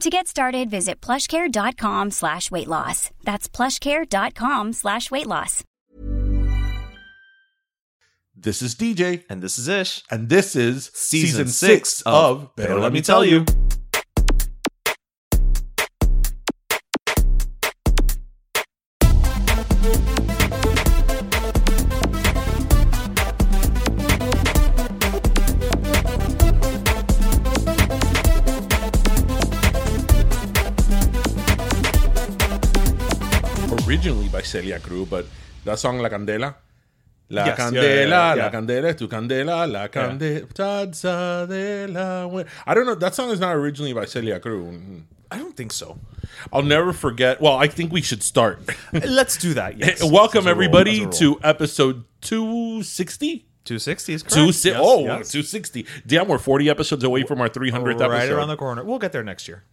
To get started, visit plushcare.com slash weight loss. That's plushcare.com slash weight loss. This is DJ, And this is Ish. and this is Season season six six of Better Pero Let Me Tell You. Originally Celia Cruz, but that song La Candela. La Yes, candela, yeah, yeah, la candela, tu candela, la candela, de la I don't know. That song is not originally by Celia Cruz. I don't think so. I'll never forget. Well, I think we should start. Let's do that. Yes. Welcome As a rule, everybody as a rule. to episode 260. 260 is correct. Two si- Yes, oh, yes. 260. Damn, we're 40 episodes away from our 300th right episode. around the corner. We'll get there next year.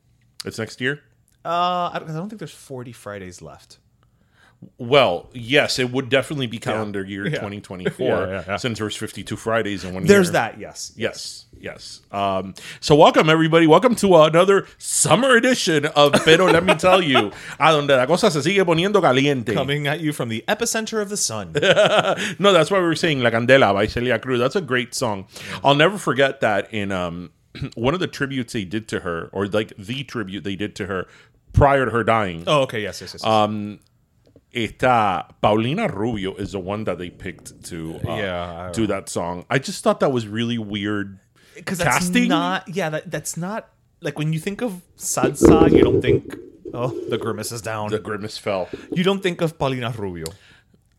it's next year? Uh, I don't, I don't think there's 40 Fridays left. Well, yes, it would definitely be calendar year Yeah. 2024 Yeah, yeah, yeah. since there's 52 Fridays in one There's year. There's that. Yes. Yes, yes. Um, so welcome everybody. Welcome to another summer edition of Pero Let Me Tell You, a donde la cosa se sigue poniendo caliente. Coming at you from the epicenter of the sun. No, that's why we were saying La Candela by Celia Cruz. That's a great song. I'll never forget that in um, one of the tributes they did to her, or like the tribute they did to her prior to her dying. oh, okay. Yes. Yes. Yes. Um, Esta Paulina Rubio is the one that they picked to uh, Yeah, do that song. I just thought that was really weird. because that's casting? not. Yeah. That, that's not like when you think of salsa, you don't think. Oh, the grimace is down. The grimace fell. you don't think of Paulina Rubio,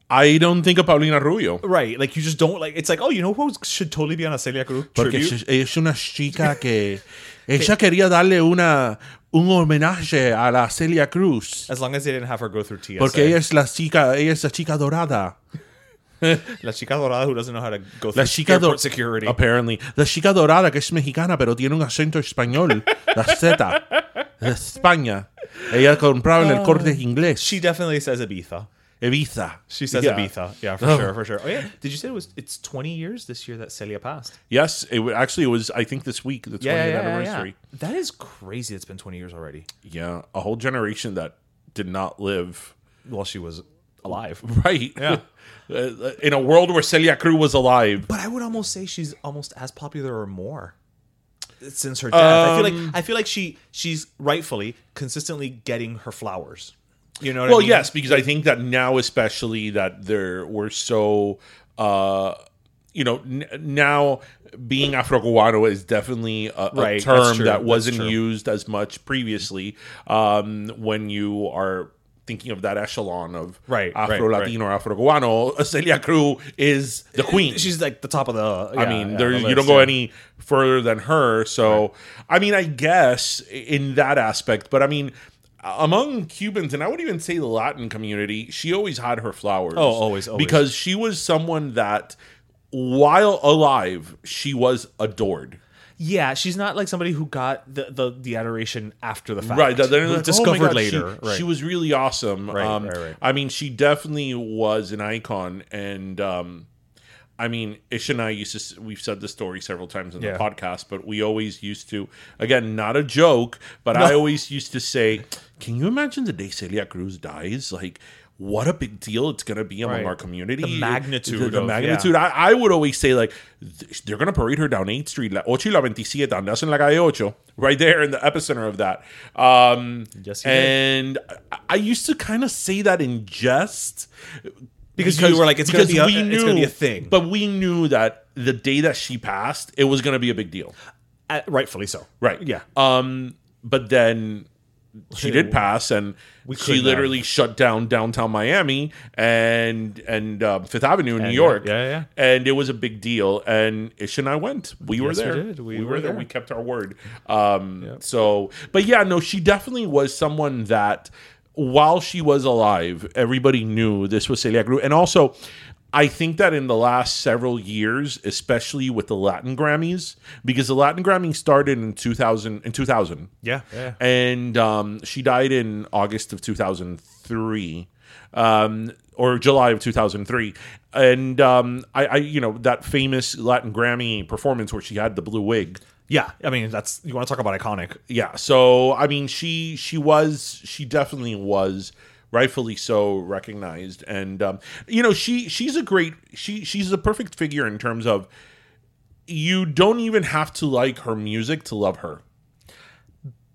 I don't think of Paulina Rubio. right? Like you just don't like. It's like, oh, you know who should totally be on a Celia Cruz Porque tribute? es una chica que ella quería darle una un homenaje a la Celia Cruz. As long as they didn't have her go through TSA. Porque ella es la chica, ella es la chica dorada. La chica dorada who doesn't know how to go through La chica airport security. Apparently. La chica dorada que es mexicana pero tiene un acento español. La Z. De España. Ella compraba en el corte inglés. She definitely says Ibiza. Ibiza. She says Yeah. Ibiza. Yeah, for Oh. sure, for sure. Oh yeah. Did you say it was? It's 20 years this year that Celia passed. Yes, it wa- actually it was I think this week the 20th anniversary. That is crazy. It's been 20 years already. Yeah, a whole generation that did not live While she was alive. right. Yeah. Uh, in a world where Celia Cruz was alive. But I would almost say she's almost as popular or more since her death. I feel Um, like I feel like she she's rightfully consistently getting her flowers. You know what Well, I mean? yes, because I think that now, especially that there we're so, uh, you know, n- now being Afro Cubano is definitely a, a Right, that's term that wasn't used as much previously. Um, when you are thinking of that echelon of Right, right, Afro Latino or Afro Cubano, Celia Cruz is the queen. She's like the top of the. I mean, yeah, there the you list, don't go yeah. any further than her. So, I mean, I guess in that aspect, but I mean, among Cubans, and I would even say the Latin community, she always had her flowers. Oh, always, always. because she was someone that, while alive, she was adored. Yeah, she's not like somebody who got the the, the adoration after the fact. Right, they're like, "Oh discovered God, later. She, right. she was really awesome. Right, um, right, right. I mean, she definitely was an icon, and um, I mean, Ish and I used to. We've said the story several times in Yeah. the podcast, but we always used to. Again, not a joke, but I always used to say, "Can you imagine the day Celia Cruz dies? Like." What a big deal it's going to be among Right. our community. The magnitude The, the of- magnitude. I, I would always say, like, th- they're going to parade her down 8th Street, la 8 y la 27, donde hacen la calle 8, right there in the epicenter of that. Um, Yes, and I, I used to kind of say that in jest Because you were like, it's gonna be a- we it's gonna be a thing. But we knew that the day that she passed, it was going to be a big deal, Uh, rightfully so. right? Yeah. Um, but then she did pass, and she literally shut down downtown Miami and and um, Fifth Avenue in New York. yeah, yeah. And it was a big deal. And Ish and I went. We were Yes, we there. did. We We, were were there. there. We kept our word. Um, So, but yeah, no, she definitely was someone that while she was alive, everybody knew this was Celia Cruz. And also, I think that in the last several years, especially with the Latin Grammys, because the Latin Grammy started in 2000, in 2000 Yeah. Yeah. and um, she died in August of 2003, um, or July of 2003. And um, I, I, you know, that famous Latin Grammy performance where she had the blue wig. Yeah. I mean, that's you want to talk about iconic. Yeah. So I mean, she she was she definitely was rightfully so recognized, and um, you know, she she's a great she she's a perfect figure in terms of you don't even have to like her music to love her.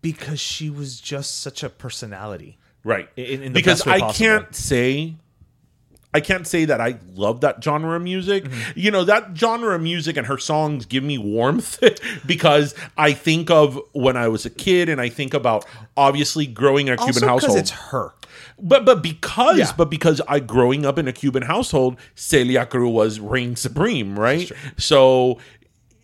Because she was just such a personality. right In- in because i possible. can't say i can't say that i love that genre of music Mm-hmm. you know that genre of music and her songs give me warmth because i think of when i was a kid and i think about obviously growing in a cuban household it's her. But but because Yeah. but because I growing up in a Cuban household, Celia Cruz was reign supreme, right? So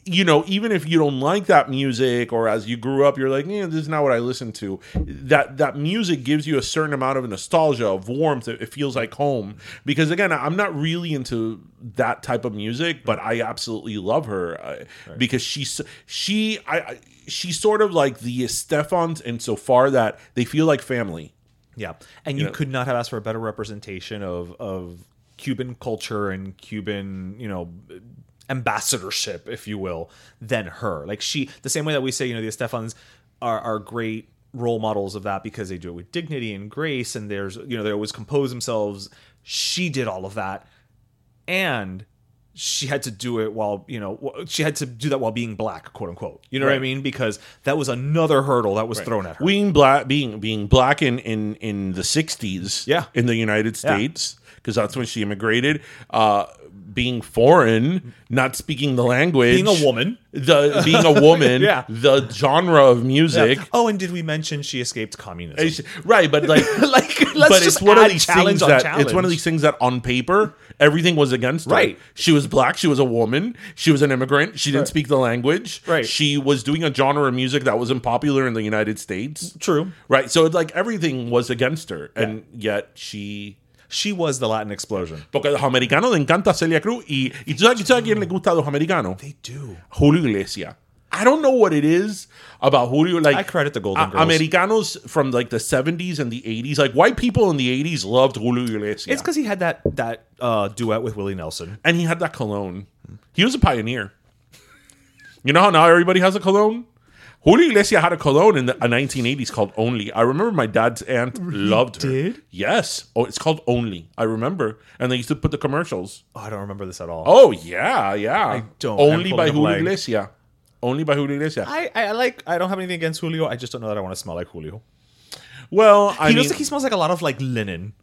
you know, even if you don't like that music, or as you grew up, you're like, yeah, this is not what I listen to. That that music gives you a certain amount of nostalgia, of warmth. It, it feels like home. Because again, I'm not really into that type of music, but I absolutely love her uh, because she's she I, I she's sort of like the Estefans insofar that they feel like family. Yeah, and you, know- could not have asked for a better representation of of Cuban culture and Cuban, you know, ambassadorship, if you will, than her. Like she, the same way that we say, you know, the Estefans are are great role models of that because they do it with dignity and grace, and there's, you know, they always compose themselves. She did all of that, and she had to do it while you know she had to do that while being black quote unquote. You know what i mean? Because that was another hurdle that was thrown at her. Being black being being black in in in the 60s Yeah. in the united states because that's when she immigrated uh being foreign not speaking the language being a woman the being a woman Yeah. the genre of music Oh, and did we mention she escaped communism? It's- right but like like, let's but just it's one of these things on that challenge. it's one of these things that on paper everything was against her. Right. She was black. She was a woman. She was an immigrant. She didn't speak the language. Right. She was doing a genre of music that wasn't popular in the United States. True. Right. So it's like everything was against her, and yet she. She was the Latin explosion. Porque a los americanos le encanta Celia Cruz y, y tú sabes, a quién le gusta a los americanos. They do. Julio Iglesias. I don't know what it is about Julio. Like I credit the Golden a- Girls. Americanos from like the seventies and the eighties, like white people in the eighties loved Julio Iglesias. It's because he had that that uh, duet with Willie Nelson. and he had that cologne. He was a pioneer. You know how now everybody has a cologne? Julio Iglesias had a cologne in the uh, 1980s called Only. I remember my dad's aunt loved her. did? Yes. Oh, it's called Only. I remember. And they used to put the commercials. Oh, I don't remember this at all. Oh, yeah, yeah. I don't. Only I'm by Julio Iglesias. Only by Julio Iglesias. I, I like. I don't have anything against Julio. I just don't know that I want to smell like Julio. well, I He mean, looks like he smells like a lot of like linen,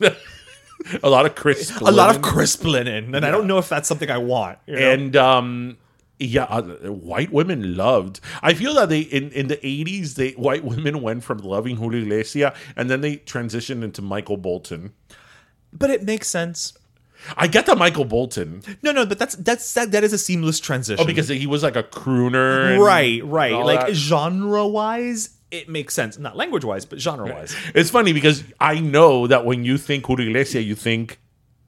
a lot of crisp. a lot of crisp linen, and I don't know if that's something I want. you know? and um yeah uh, white women loved i feel that they in, in the 80s they white women went from loving julio iglesias and then they transitioned into michael bolton but it makes sense. i get the michael bolton No, no, but that's that's that, that is a seamless transition. oh because he was like a crooner right, right, like genre wise, it makes sense. Not language wise, but genre wise. it's funny because i know that when you think julio iglesias you think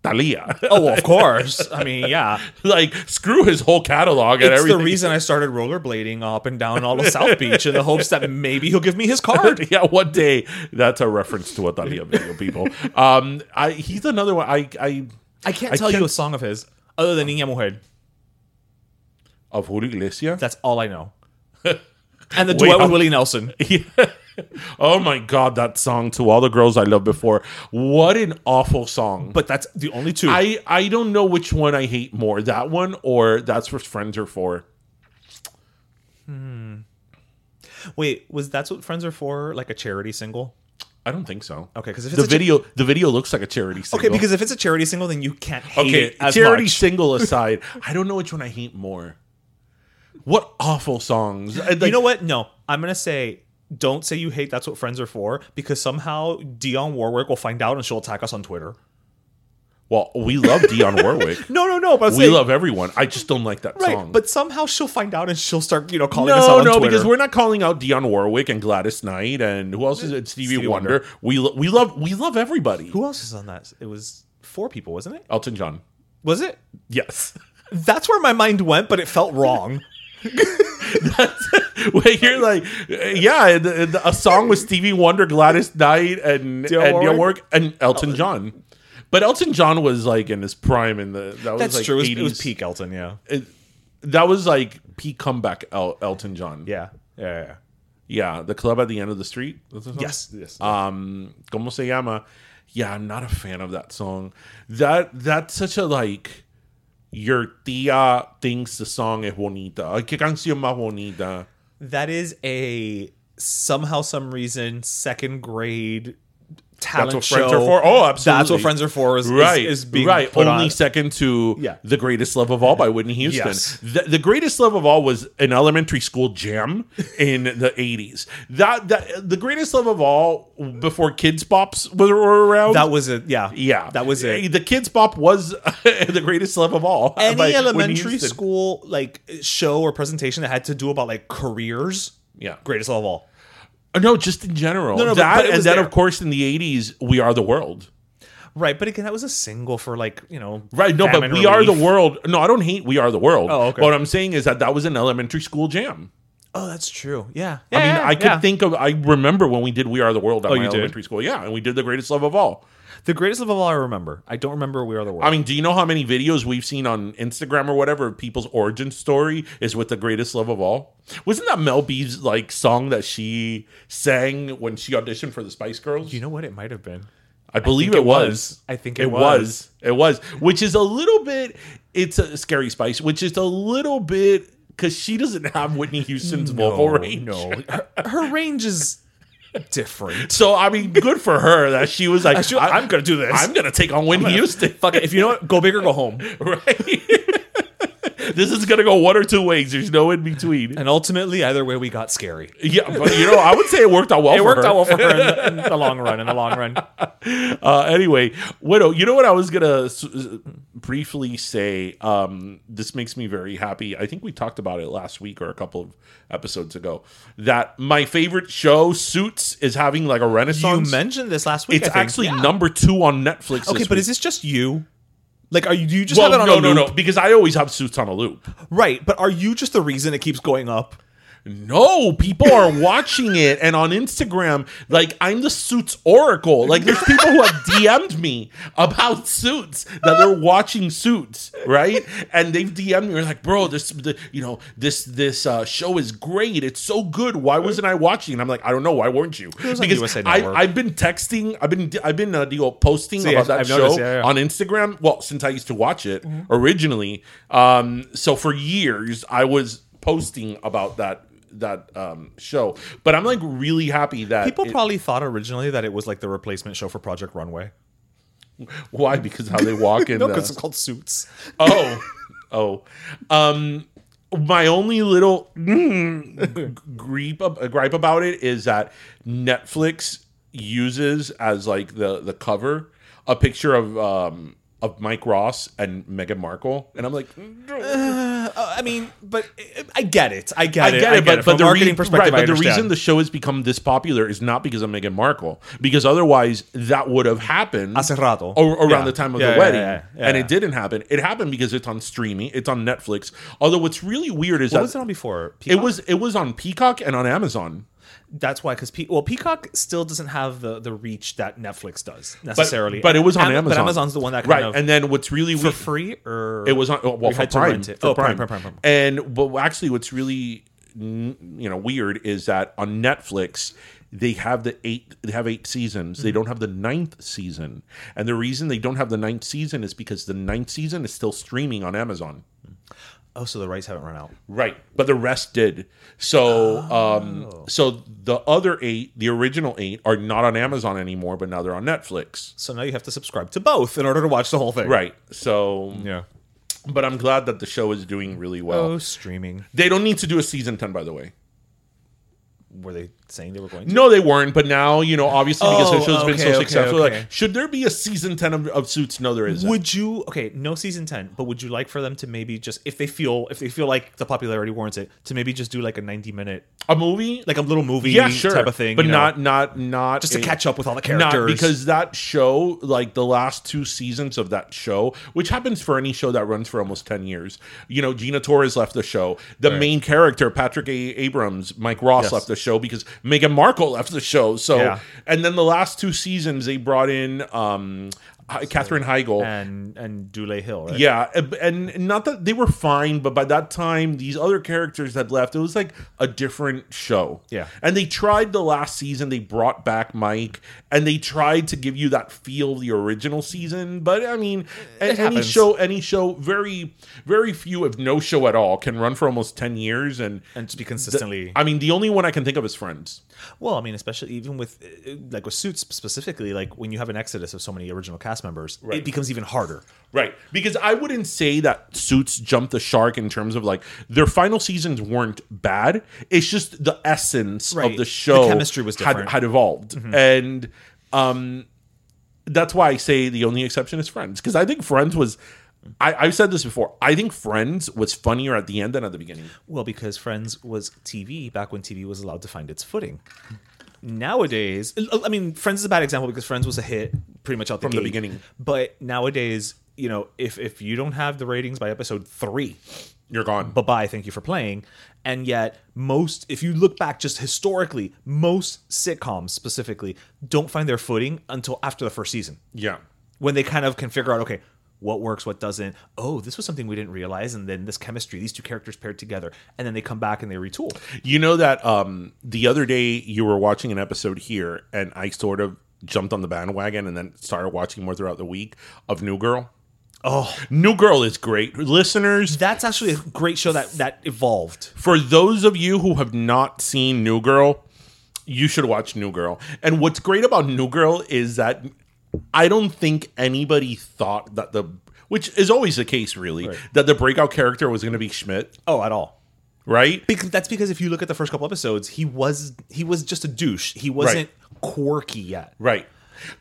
Thalia. Oh, of course. I mean, yeah. like screw his whole catalog and It's everything. the reason I started rollerblading up and down all of South Beach in the hopes that maybe he'll give me his card. yeah, one day that's a reference to a Thalia video, people. Um, I he's another one. I I I can't I tell you can't- a song of his other than Niña Mujer. of Julio Iglesias. That's all I know. And the Wait, duet with Willie Nelson. oh my god, that song to all the girls I loved before. What an awful song. But that's the only two. I I don't know which one I hate more, that one or that's what friends are for. Hmm. Wait, was that's what Friends Are For like a charity single? I don't think so. Okay, 'cause if the it's a cha- video the video looks like a charity single. Okay, because if it's a charity single, then you can't hate okay, it as charity much. single aside, I don't know which one I hate more. What awful songs! And, you know what? No, I'm gonna say don't say you hate that's what friends are for because somehow Dionne Warwick will find out and she'll attack us on Twitter. Well, we love Dionne Warwick. No, no, no. But we saying- love everyone. I just don't like that right. song. But somehow she'll find out and she'll start, you know, calling us out no, no, because we're not calling out Dionne Warwick and Gladys Knight and who else is it? Stevie, Stevie Wonder. Wonder. We lo- we love we love everybody. Who else is on that? It was four people, wasn't it? Elton John. Was it? Yes. That's where my mind went, but it felt wrong. Wait, you're like, yeah, the- the- a song with Stevie Wonder, Gladys Knight, and Dionne and Warwick? Warwick and Elton John. But Elton John was like in his prime in the that was That's like true. It was, 80s. it was peak Elton. Yeah. It- that was like peak comeback El- Elton John. Yeah. Yeah. yeah. yeah. The club at the end of the street. That's the song? Yes. Yes. um como se llama yeah i'm not a fan of that song that that's such a like your tia thinks the song is bonita. Qué canción más bonita. That is a somehow some reason second grade talent That's what show. Friends are for? Oh, absolutely. That's what Friends are for. Is, is- right is, being right only on. second to Yeah. the greatest love of all by whitney houston Yes. the, the greatest love of all was an elementary school jam in the 80s that, that the greatest love of all before Kidz Bops were, were around That was it. Yeah. yeah That was it. the Kidz Bop was the greatest love of all Any elementary school like show or presentation that had to do about like careers, yeah greatest love of all. Uh, No, just in general. No, no, that but it and then there. of course in the eighties, We Are the World. Right, but again, that was a single for like you know. Right. No, but We Are the. World. No, I don't hate We Are the World. Oh, okay. What I'm saying is that that was an elementary school jam. Oh, that's true. Yeah. yeah I mean, Yeah, I could yeah. think of. I remember when we did We Are the World at Oh, my you did? elementary school. Yeah, and we did the greatest love of all. The greatest love of all. I remember. I don't remember We Are the World. I mean, do you know how many videos we've seen on Instagram or whatever of people's origin story is with the greatest love of all? Wasn't that Mel B's like song that she sang when she auditioned for the Spice Girls? you know what? It might have been. I believe think it was. was. I think it it was. was. It was, which is a little bit. It's a scary spice, which is a little bit because she doesn't have Whitney Houston's vocal range. No, her, her range is different. So I mean, good for her that she was like, I I'm gonna do this. I'm gonna take on Whitney Houston. Fuck it. If you know what, go big or go home. right. this is gonna go one or two ways. There's no in between. And ultimately, either way, we got scary. Yeah, but you know, I would say it worked out well. It worked her. out well for her in the, in the long run. In the long run, Uh, anyway, Widow, you know what I was gonna briefly say? Um, this makes me very happy. I think we talked about it last week or a couple of episodes ago. That my favorite show, Suits, is having like a renaissance. you mentioned this last week. it's actually Yeah. number two on Netflix. Okay, but week. is this just you? Like, are you? Do you just well, have it on no, a no, loop? no, because I always have Suits on a loop. Right, but are you just the reason it keeps going up? No, people are watching it, and on Instagram, like I'm the Suits oracle. Like there's people who have DM'd me about Suits that they're watching Suits, right? And they've DM'd me, like, "Bro, this, the, you know, this this uh, show is great. It's so good. Why wasn't I watching?" And I'm like, "I don't know. Why weren't you?" USA I, I've been texting, I've been I've been uh, you know, posting See, about that I've show noticed, yeah, yeah. on Instagram. Well, since I used to watch it Mm-hmm. originally, um, so for years I was posting about that that um show. But I'm like really happy that People it- probably thought originally that it was like the replacement show for Project Runway. why because how they walk in. No, because it's called Suits. oh, oh, um, my only little mm, gripe uh, gripe about it is that Netflix uses as like the the cover a picture of um of Mike Ross and Meghan Markle, and I'm like, Uh, I mean, but uh, I get it. I get it. I it. get it, but, From but a the marketing re- perspective, right, I but the reason the show has become this popular is not because of Meghan Markle, because otherwise that would have happened Hace rato. or, around Yeah. the time of Yeah, the yeah, wedding, and it didn't happen. It happened because it's on streaming, it's on Netflix. Although what's really weird is what that was it on before? it was it was on Peacock and on Amazon. That's why, because Pe- well, Peacock still doesn't have the the reach that Netflix does necessarily. but it was on Am- Amazon. But Amazon's the one that kind right. of and then what's really for weird, free or It was on well We for Prime. for Oh, Prime, Prime, Prime, Prime. And but actually, what's really you know weird is that on Netflix they have the eight they have eight seasons. Mm-hmm. They don't have the ninth season, and the reason they don't have the ninth season is because the ninth season is still streaming on Amazon. Oh, so the rights haven't run out. Right, but the rest did. So, Oh. um, so the other eight, the original eight, are not on Amazon anymore, but now they're on Netflix. So now you have to subscribe to both in order to watch the whole thing. Right. So, Yeah. but I'm glad that the show is doing really well. Oh, streaming. They don't need to do a season 10, by the way. Were they saying they were going to? No, they weren't. But now, you know, obviously because oh, the Oh, show's been so okay, successful, okay. like, should there be a season 10 of, of Suits? No, there isn't. Would you okay? No season ten, but would you like for them to maybe just if they feel if they feel like the popularity warrants it to maybe just do like a ninety minute a movie? like a little movie yeah, sure. type of thing, But you know? not, not, not. just to catch up with all the Not characters because that show, like the last two seasons of that show, which happens for any show that runs for almost 10 years. You know, Gina Torres left the show. The main character, Patrick A. Adams, Mike Ross Yes. left the show because Meghan Markle left the show. So, Yeah. and then the last two seasons, they brought in um, Katherine Heigl. and and Dule Hill, right? Yeah, and not that they were fine, but by that time, these other characters had left. It was like a different show. Yeah. and they tried the last season. They brought back Mike, and they tried to give you that feel of the original season. But I mean, a- any happens. show, any show, very, very few, if no show at all, can run for almost ten years. And and be consistently. I mean, the only one I can think of is Friends. Well, I mean, especially even with uh, like with Suits specifically, like when you have an exodus of so many original cast members, it becomes even harder. Right. Because I wouldn't say that Suits jumped the shark in terms of like their final seasons weren't bad. It's just the essence Right. of the show The chemistry was had, different. Mm-hmm. had evolved. And um that's why I say the only exception is Friends. Because I think Friends was I, I've said this before. I think Friends was funnier at the end than at the beginning. Well, because Friends was TV back when TV was allowed to find its footing. Nowadays, I mean, Friends is a bad example because Friends was a hit pretty much out the From the beginning. But nowadays, you know, if if you don't have the ratings by episode three, You're gone. bye bye, thank you for playing. And yet, most, if you look back just historically, most sitcoms specifically don't find their footing until after the first season yeah. when they kind of can figure out okay what works what doesn't oh this was something we didn't realize and then this chemistry these two characters paired together and then they come back and they retool You know that um the other day you were watching an episode here and I sort of jumped on the bandwagon and then started watching more throughout the week of New Girl. oh New Girl is great. Listeners, that's actually a great show that that evolved for those of you who have not seen New Girl, you should watch New Girl. And what's great about New Girl is that I don't think anybody thought that the which is always the case really, that the breakout character was going to be Schmidt, oh at all right? because that's because if you look at the first couple episodes he was he was just a douche he wasn't quirky yet Right.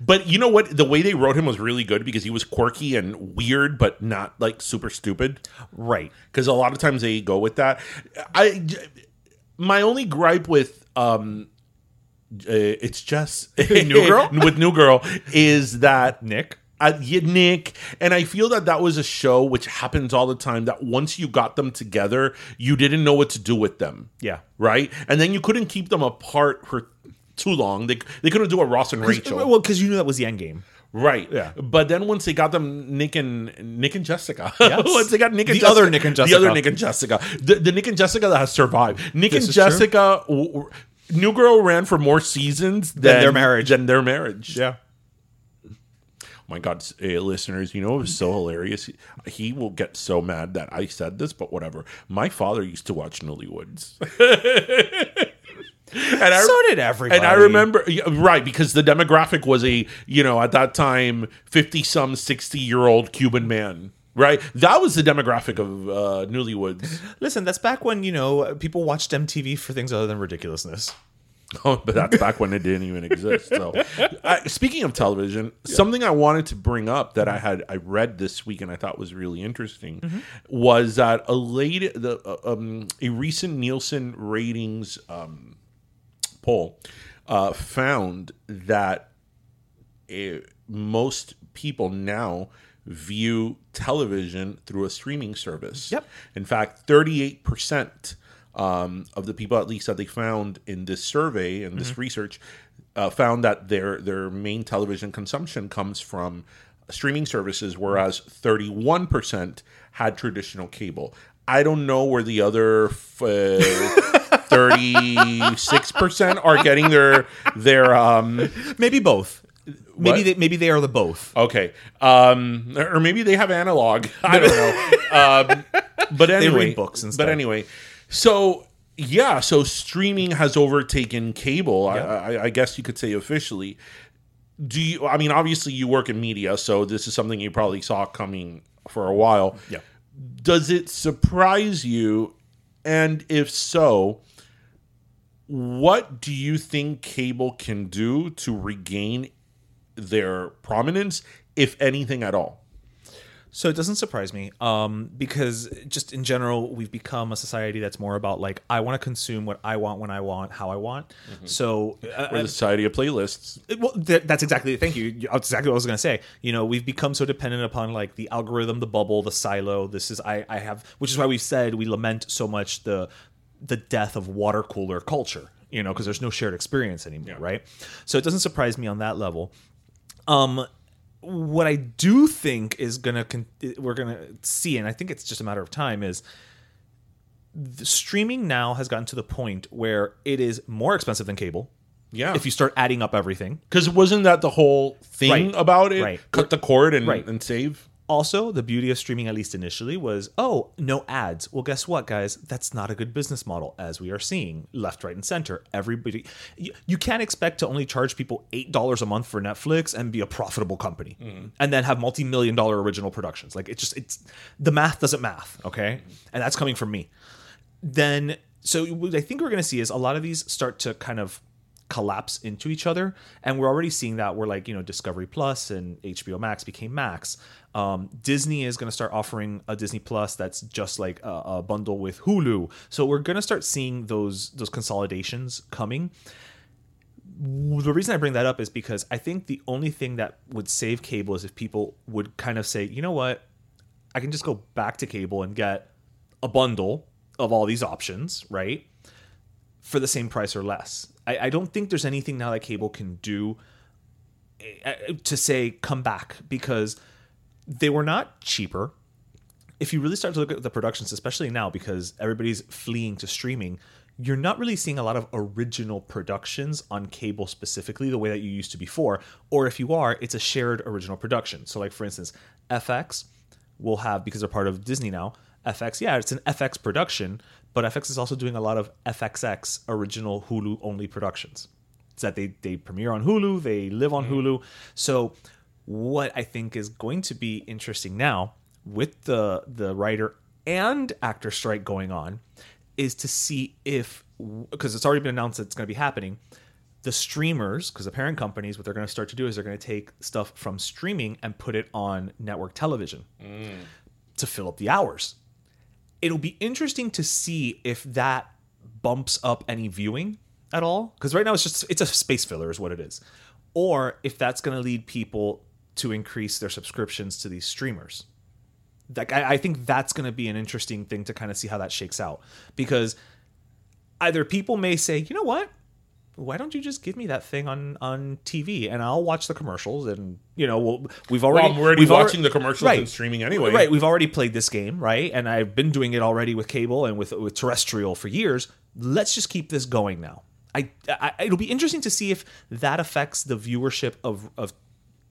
But you know what? The way they wrote him was really good because he was quirky and weird, but not like super stupid. right Because a lot of times they go with that. I my only gripe with um, uh, it's just New Girl? with New Girl is that nick uh, yeah, Nick, and I feel that that was a show which happens all the time. That once you got them together, you didn't know what to do with them. Yeah. right. And then you couldn't keep them apart for too long. They they couldn't do a Ross and Rachel. well because you knew that was the end game Right. Yeah. But then once they got them Nick and Nick and Jessica. Yes. once they got Nick and The Jessica, other Nick and The Jessica. other Nick and Jessica. The, the Nick and Jessica that has survived. Nick This and. Jessica w- w- New Girl ran for more seasons than, their marriage. Than their marriage. yeah Oh my God, uh, listeners, you know it was so hilarious. He, he will get so mad that I said this, but whatever. My father used to watch Newlyweds. and I, so did everybody and I remember, right, because the demographic was a, you know, at that time, 50 some, 60 year old Cuban man, right? That was the demographic of uh, Newlyweds. listen that's back when you know people watched mtv for things other than ridiculousness Oh, but that's back when it didn't even exist. So, I, speaking of television, something I wanted to bring up that I had I read this week and I thought was really interesting was that a late the uh, um, a recent Nielsen ratings um, poll uh, found that eh, most people now view television through a streaming service. Yep. In fact, 38% um, of the people, at least that they found in this survey and this research, uh, found that their their main television consumption comes from streaming services, whereas 31% had traditional cable. I don't know where the other f- uh, 36% are getting their their um Maybe both. Maybe What? they, maybe they are the both. Okay. Um, or maybe they have analog. I don't know. um, but anyway, read books instead. But anyway, so yeah, so streaming has overtaken cable. I, I, I guess you could say officially. Do you? I mean, obviously, you work in media, so this is something you probably saw coming for a while. Yeah. Does it surprise you? And if so, what do you think cable can do to regain their prominence, if anything at all? So it doesn't surprise me, um, because just in general, we've become a society that's more about like I want to consume what I want when I want, how I want. So uh, We're the society of playlists. well, th- that's exactly. Thank you. That's exactly what I was going to say. You know, we've become so dependent upon like the algorithm, the bubble, the silo. This is I. I have, which is why we've said we lament so much the the death of water cooler culture. You know, because there's no shared experience anymore, right? So it doesn't surprise me on that level. Um, what I do think is gonna con- we're gonna see, and I think it's just a matter of time, is the streaming now has gotten to the point where it is more expensive than cable. Yeah. If you start adding up everything, Because wasn't that the whole thing Right. about it? Right. Cut the cord and, Right. and save? Also, the beauty of streaming, at least initially, was oh, no ads. Well, guess what, guys? That's not a good business model, as we are seeing left, right, and center. Everybody, you, you can't expect to only charge people $8 a month for Netflix and be a profitable company mm. and then have multi million dollar original productions. Like, it just, it's the math doesn't math, okay? And that's coming from me. Then, so what I think we're going to see is a lot of these start to kind of collapse into each other. And we're already seeing that where like you know discovery plus and hbo max became max. Um, disney is going to start offering a disney plus that's just like a, a bundle with hulu. So we're going to start seeing those those consolidations coming. The reason I bring that up is because I think the only thing that would save cable is if people would kind of say, you know what, I can just go back to cable and get a bundle of all these options, right? For the same price or less. I, I don't think there's anything now that cable can do uh, to say come back because they were not cheaper. If you really start to look at the productions, especially now because everybody's fleeing to streaming, you're not really seeing a lot of original productions on cable specifically the way that you used to before. Or if you are, it's a shared original production. So, like for instance, FX will have because they're part of Disney now. FX, yeah, it's an FX production, but FX is also doing a lot of FXX original Hulu only productions. It's that they they premiere on Hulu, they live on mm. Hulu. So what I think is going to be interesting now with the the writer and actor strike going on is to see if because it's already been announced that it's going to be happening the streamers because the parent companies what they're going to start to do is they're going to take stuff from streaming and put it on network television mm. to fill up the hours it'll be interesting to see if that bumps up any viewing at all because right now it's just it's a space filler is what it is. Or if that's going to lead people to increase their subscriptions to these streamers. Like I, I think that's going to be an interesting thing to kind of see how that shakes out. Because either people may say you know what why don't you just give me that thing on on TV and I'll watch the commercials and you know we'll, we've already Well, already we've watching the commercials and streaming anyway. Right, we've already played this game, right? And I've been doing it already with cable and with with terrestrial for years. Let's just keep this going now. I, I it'll be interesting to see if that affects the viewership of of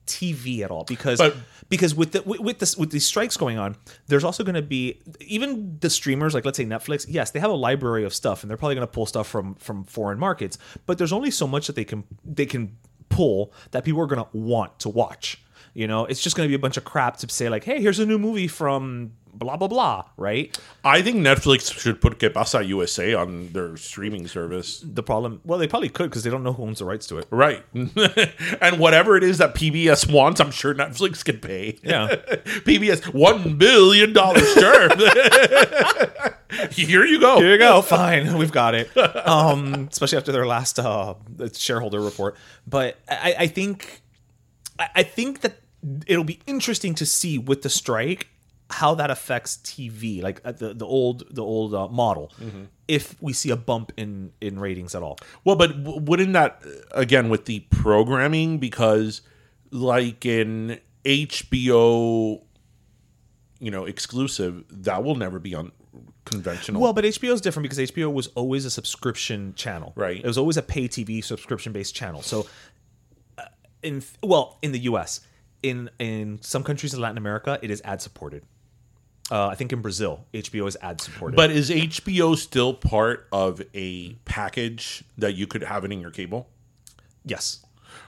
TV at all because But- because with the with, with this with these strikes going on, there's also going to be even the streamers like let's say Netflix. Yes, they have a library of stuff and they're probably going to pull stuff from from foreign markets, but there's only so much that they can they can pull that people are going to want to watch. You know, it's just going to be a bunch of crap to say like, "Hey, here's a new movie from blah blah blah, right? I think Netflix should put Que Pasa USA on their streaming service. The problem, well, they probably could because they don't know who owns the rights to it. Right. and whatever it is that PBS wants, I'm sure Netflix can pay. Yeah. PBS, $1 billion sure. Here you go. Here you go. Fine, we've got it. Um, especially after their last uh, shareholder report. But I, I think, I I think that it'll be interesting to see with the strike how that affects TV, like uh, the the old the old uh, model. If we see a bump in in ratings at all. Well, but w- wouldn't that, uh, again, with the programming, because like in HBO, you know, exclusive, that will never be on conventional. Well, but HBO is different because HBO was always a subscription channel. Right. It was always a pay TV subscription based channel. So, uh, in well, in the U.S., in in some countries in Latin America, it is ad supported. Uh, I think in Brazil, HBO is ad supported. But is HBO still part of a package that you could have it in your cable? yes,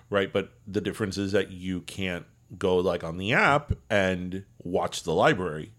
Right. But the difference is that you can't go like on the app and watch the library.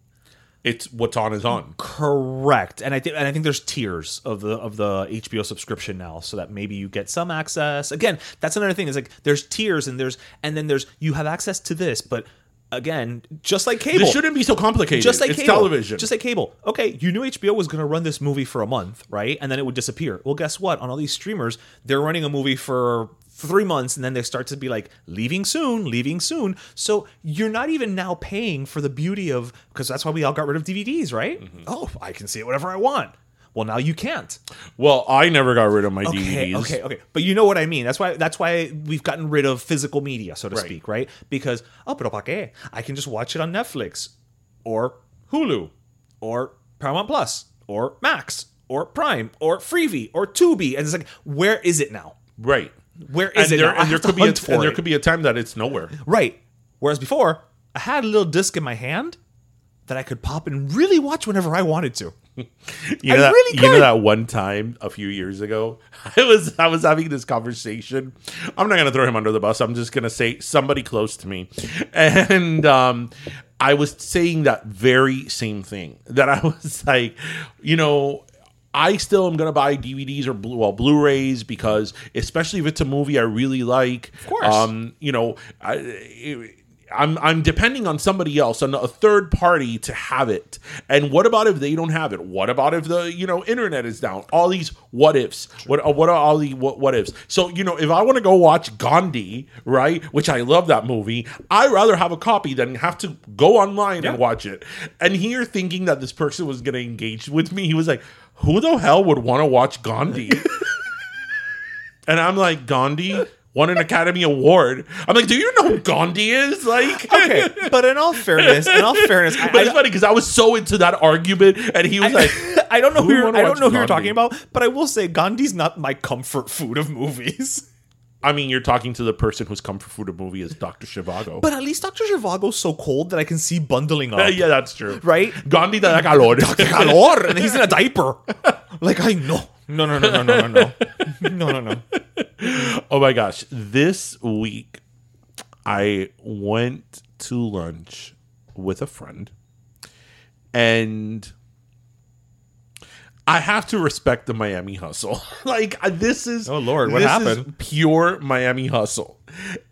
It's what's on is on. correct. And I think and I think there's tiers of the of the HBO subscription now, so that maybe you get some access. Again, that's another thing. Is like there's tiers and there's and then there's you have access to this, but again, just like cable, This shouldn't be so complicated. just like it's cable. television. Just like cable. Okay, you knew HBO was going to run this movie for a month, right? And then it would disappear. Well, guess what? On all these streamers, they're running a movie for three months, and then they start to be like leaving soon, leaving soon. So you're not even now paying for the beauty of because that's why we all got rid of DVDs, right? Mm-hmm. Oh, I can see it whenever I want. Well, now you can't. well, I never got rid of my Okay, DVDs. okay, okay. But you know what I mean. That's why that's why we've gotten rid of physical media, so to Right. speak, right? Because oh, pero pa qué? I can just watch it on Netflix or Hulu or Paramount Plus or Max or Prime or Freevee or Tubi, and it's like, where is it now? Right. Where is and it there, now? And there could be a, and there could be a time that it's nowhere. right. Whereas before, I had a little disc in my hand that I could pop and really watch whenever I wanted to. You know, that, really you know that one time a few years ago, I was I was having this conversation. I'm not gonna throw him under the bus. I'm just gonna say somebody close to me, and um, I was saying that very same thing. That I was like, you know. I still am gonna buy DVDs or Blu- well Blu-rays because especially if it's a movie I really like. Of course. um, you know, I, I'm I'm depending on somebody else, on a third party to have it. And what about if they don't have it? What about if the you know internet is down? All these what ifs. What uh, what are all the what, what ifs? So you know, if I want to go watch Gandhi, right, which I love that movie, I rather have a copy than have to go online and watch it. And here, thinking that this person was going to engage with me, he was like, "Who the hell would want to watch Gandhi?" And I'm like, Gandhi won an Academy Award. I'm like, do you know who Gandhi is? Like, Okay, but in all fairness, in all fairness, I, But I, it's funny because I was so into that argument, and he was like, I don't know who, you're, I don't know who you're talking about, but I will say Gandhi's not my comfort food of movies. I mean, you're talking to the person whose comfort food of movie is Doctor Zhivago. But at least Dr. Zhivago's so cold that I can see bundling up. yeah, that's true. Right? Gandhi da calor. Calor, and he's in a diaper. Like I know. No, no, no, no, no, no, no, no, no, no. oh my gosh, this week I went to lunch with a friend, and I have to respect the Miami hustle. like uh, this is Oh, Lord, what this is happened? pure Miami hustle.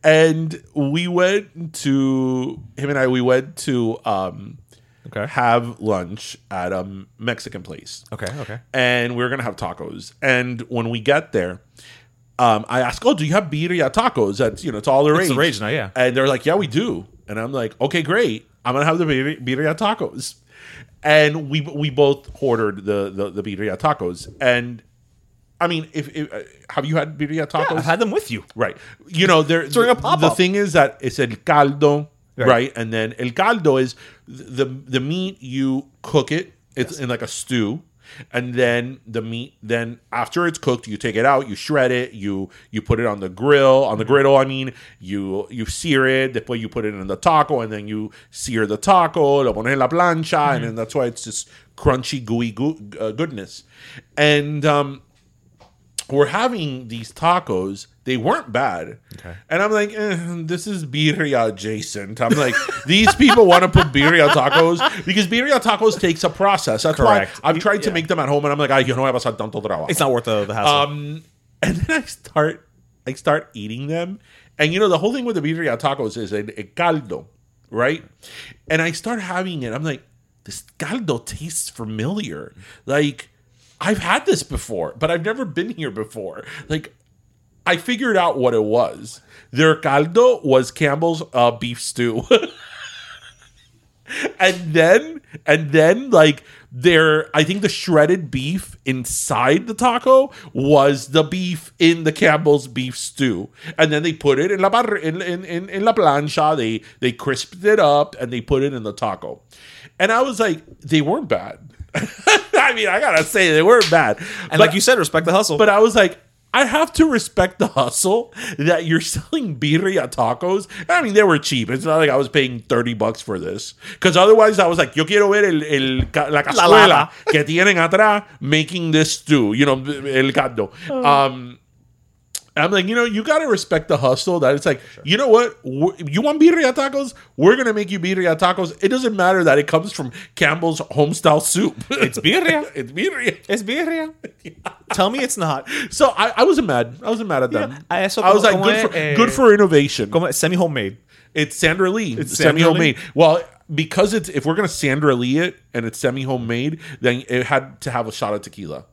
And we went to him and I. We went to um, Okay. have lunch at a Mexican place Okay, okay. and we are gonna have tacos. And when we get there, um, I ask, "Oh, do you have birria tacos?" That's you know, it's all the rage. the rage now, yeah. And they're like, "Yeah, we do." And I'm like, "Okay, great. I'm gonna have the birria, birria tacos." And we we both ordered the the, the birria tacos. And I mean, if, if uh, have you had birria tacos? I've had them with you. Right. You know, there During a pop-up. the thing is that it's el caldo, right. Right. And then el caldo is the the meat you cook it. It's in like a stew. And then the meat, then after it's cooked, you take it out, you shred it, you you put it on the grill, on the Mm-hmm. griddle. I mean, you you sear it. Después you put it in the taco, and then you sear the taco, lo pones en la plancha, Mm-hmm. and then that's why it's just crunchy, gooey goo, uh, goodness. And um, we're having these tacos. They weren't bad. Okay. And I'm like, eh, this is birria adjacent. I'm like, these people want to put birria tacos because birria tacos takes a process. That's Correct. why I've tried to Yeah. make them at home, and I'm like, ay, yo no voy a pasar tanto trabajo. It's not worth the, the hassle. Um, and then I start, I start eating them, and you know the whole thing with the birria tacos is a, a caldo, right? And I start having it. I'm like, this caldo tastes familiar. Like I've had this before, but I've never been here before. Like I figured out what it was. Their caldo was Campbell's uh, beef stew. and then and then like their I think the shredded beef inside the taco was the beef in the Campbell's beef stew, and then they put it in la bar- in, in, in, in la plancha. They they crisped it up and they put it in the taco, and I was like, they weren't bad. I mean, I gotta say they weren't bad, and like you said, respect the hustle. but I was like, I have to respect the hustle that you're selling birria tacos. I mean, they were cheap. It's not like I was paying 30 bucks for this. Because otherwise, I was like, yo quiero ver el, el, la cazuela lava. que tienen atrás making this stew, you know, el caldo. Um, I'm like, you know, you gotta respect the hustle. That it's like, you know what? W- You want birria tacos? We're gonna make you birria tacos. It doesn't matter that it comes from Campbell's homestyle soup. it's birria. it's birria. It's birria. Tell me it's not. So I, I wasn't mad. I wasn't mad at them. Yeah, a eso I was like, good for, eh, good for innovation. Como semi homemade. It's Sandra Lee. It's semi homemade. Well, because it's if we're gonna Sandra Lee it and it's semi homemade, then it had to have a shot of tequila.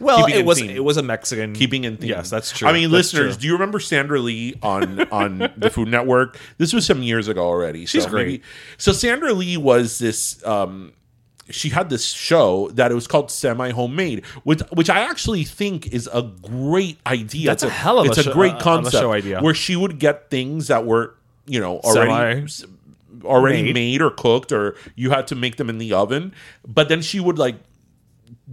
Well, it was theme. it was a Mexican Keeping in theme. Yes, that's true. I mean, That's listeners, true. do you remember Sandra Lee on on the Food Network? This was some years ago already. She's so great. so Sandra Lee was this. um she had this show that it was called semi homemade, which which I actually think is a great idea. That's It's a hell of a it's show- a great uh, concept show idea. where she would get things that were you know already Semi- already made. made or cooked or you had to make them in the oven, but then she would like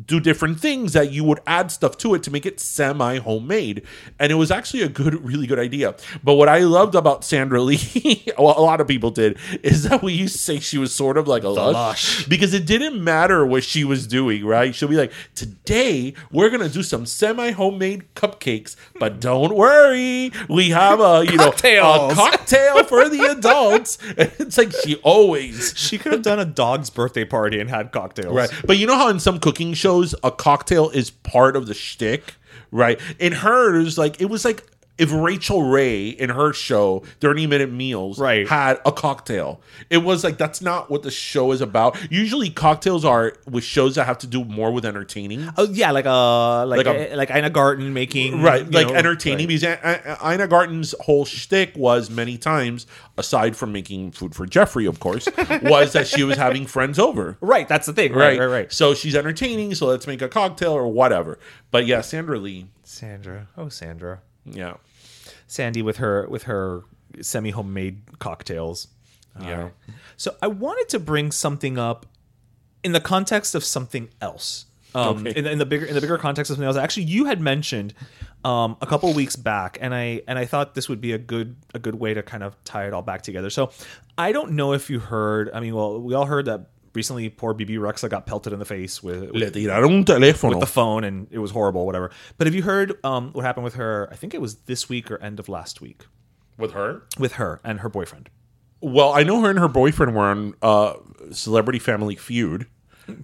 do different things that you would add stuff to it to make it semi homemade. And it was actually a good, really good idea. But what I loved about Sandra Lee, well, a lot of people did, is that we used to say she was sort of like a lush, lush. because it didn't matter what she was doing, right? She'll be like, today we're gonna do some semi homemade cupcakes, but don't worry, we have a you know a cocktail for the adults. And it's like she always She could have done a dog's birthday party and had cocktails. Right. But you know how in some cooking shows a cocktail is part of the shtick, right? In hers, like it was like if Rachael Ray in her show, 30 Minute Meals, Right. had a cocktail. It was like that's not what the show is about. Usually cocktails are with shows that have to do more with entertaining. Oh yeah, like uh like Like a- like, Ina Garten making Right, like know, entertaining. right. Because A- A- Ina Garten's whole shtick was many times, aside from making food for Jeffrey, of course, was that she was having friends over. Right, that's the thing. Right, right, right. So she's entertaining, so let's make a cocktail or whatever. But yeah, Sandra Lee, Sandra, oh Sandra, yeah, Sandy with her with her semi homemade cocktails. yeah. So I wanted to bring something up in the context of something else. Um, Okay. in, the- in the bigger in the bigger context of something else. Actually, you had mentioned um, a couple weeks back, and I and I thought this would be a good a good way to kind of tie it all back together. So I don't know if you heard. I mean, well, we all heard that recently. Poor Bebe Rexha got pelted in the face with, with Le tiraron un teléfono. with the phone and it was horrible whatever but have you heard um, what happened with her i think it was this week or end of last week with her? with her and her boyfriend Well, I know her and her boyfriend were on uh, Celebrity Family Feud.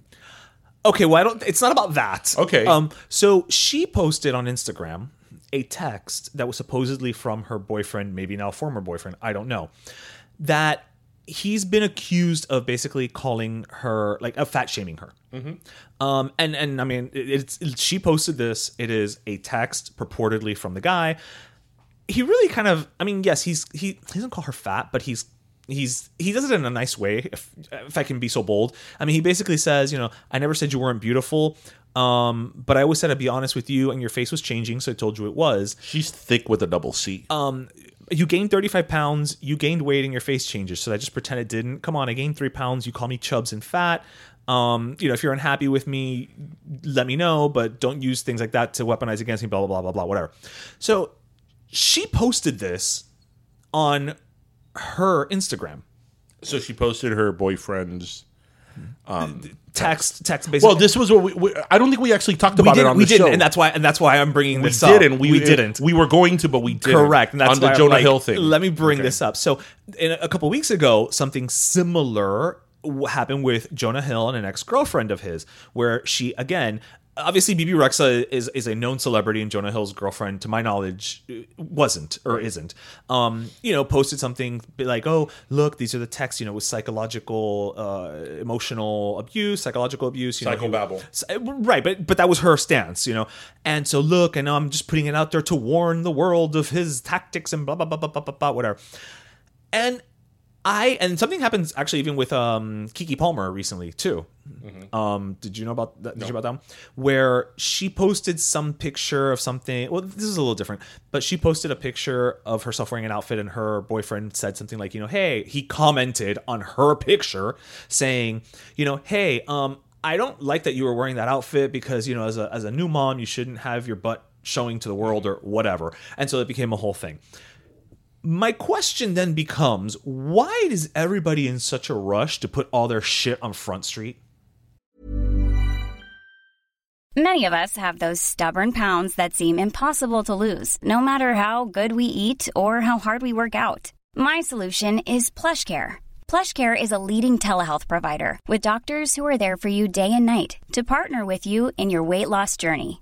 okay well i don't it's not about that Okay. um so she posted on instagram a text that was supposedly from her boyfriend maybe now former boyfriend i don't know that he's been accused of basically calling her like of fat shaming her. Um and and i mean it, it's it- she posted this. It is a text purportedly from the guy. He really kind of i mean yes he's he, he doesn't call her fat but he's he's he does it in a nice way if if i can be so bold. I mean he basically says you know i never said you weren't beautiful um but i always said i'd be honest with you and your face was changing so i told you it was. She's thick with a double C. um you gained 35 pounds you gained weight and your face changes. So i just pretend it didn't. Come on i gained three pounds you call me chubs and fat. Um you know if you're unhappy with me let me know but don't use things like that to weaponize against me blah blah blah blah blah whatever. So she posted this on her instagram. So she posted her boyfriend's text text basically. Well, this was what we, we. I don't think we actually talked about it on we the didn't, show. and that's why and that's why I'm bringing we this up. We didn't. We, we didn't. We were going to, but we didn't. Correct, and that's on the Jonah like, Hill thing. Let me bring this up. So, in a couple weeks ago, something similar happened with Jonah Hill and an ex girlfriend of his, where she again. Obviously, Bebe Rexha is is a known celebrity, and Jonah Hill's girlfriend, to my knowledge, wasn't or isn't. Um, you know, posted something like, "Oh, look, these are the texts. You know, with psychological, uh, emotional abuse, psychological abuse, you know, Psychobabble. S- uh, Right, but but that was her stance, you know. And so look, and I'm just putting it out there to warn the world of his tactics and blah blah blah blah blah blah, blah whatever. And I and something happens actually even with um Keke Palmer recently too. Um, did you know about that? Did you know about that? One? Where she posted some picture of something. Well, this is a little different, but she posted a picture of herself wearing an outfit, and her boyfriend said something like, you know, hey, he commented on her picture saying, you know, hey, um, I don't like that you were wearing that outfit because you know, as a as a new mom, you shouldn't have your butt showing to the world or whatever. And so it became a whole thing my question then becomes why is everybody in such a rush to put all their shit on Front Street? Many of us have those stubborn pounds that seem impossible to lose, no matter how good we eat or how hard we work out. My solution is PlushCare. PlushCare is a leading telehealth provider with doctors who are there for you day and night to partner with you in your weight loss journey.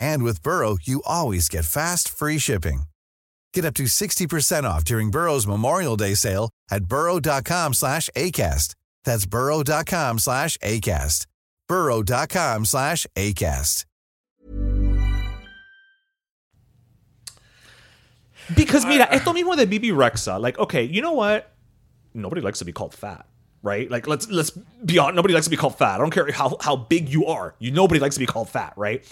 And with Burrow, you always get fast, free shipping. Get up to 60% off during Burrow's Memorial Day sale at burrow.com slash ACAST. That's burrow.com slash ACAST. burrow.com slash ACAST. Because mira, es lo mismo de Bebe Rexha. Like, okay, you know what? Nobody likes to be called fat, right? Like, let's let's be honest. Nobody likes to be called fat. I don't care how how big you are. You nobody likes to be called fat, right?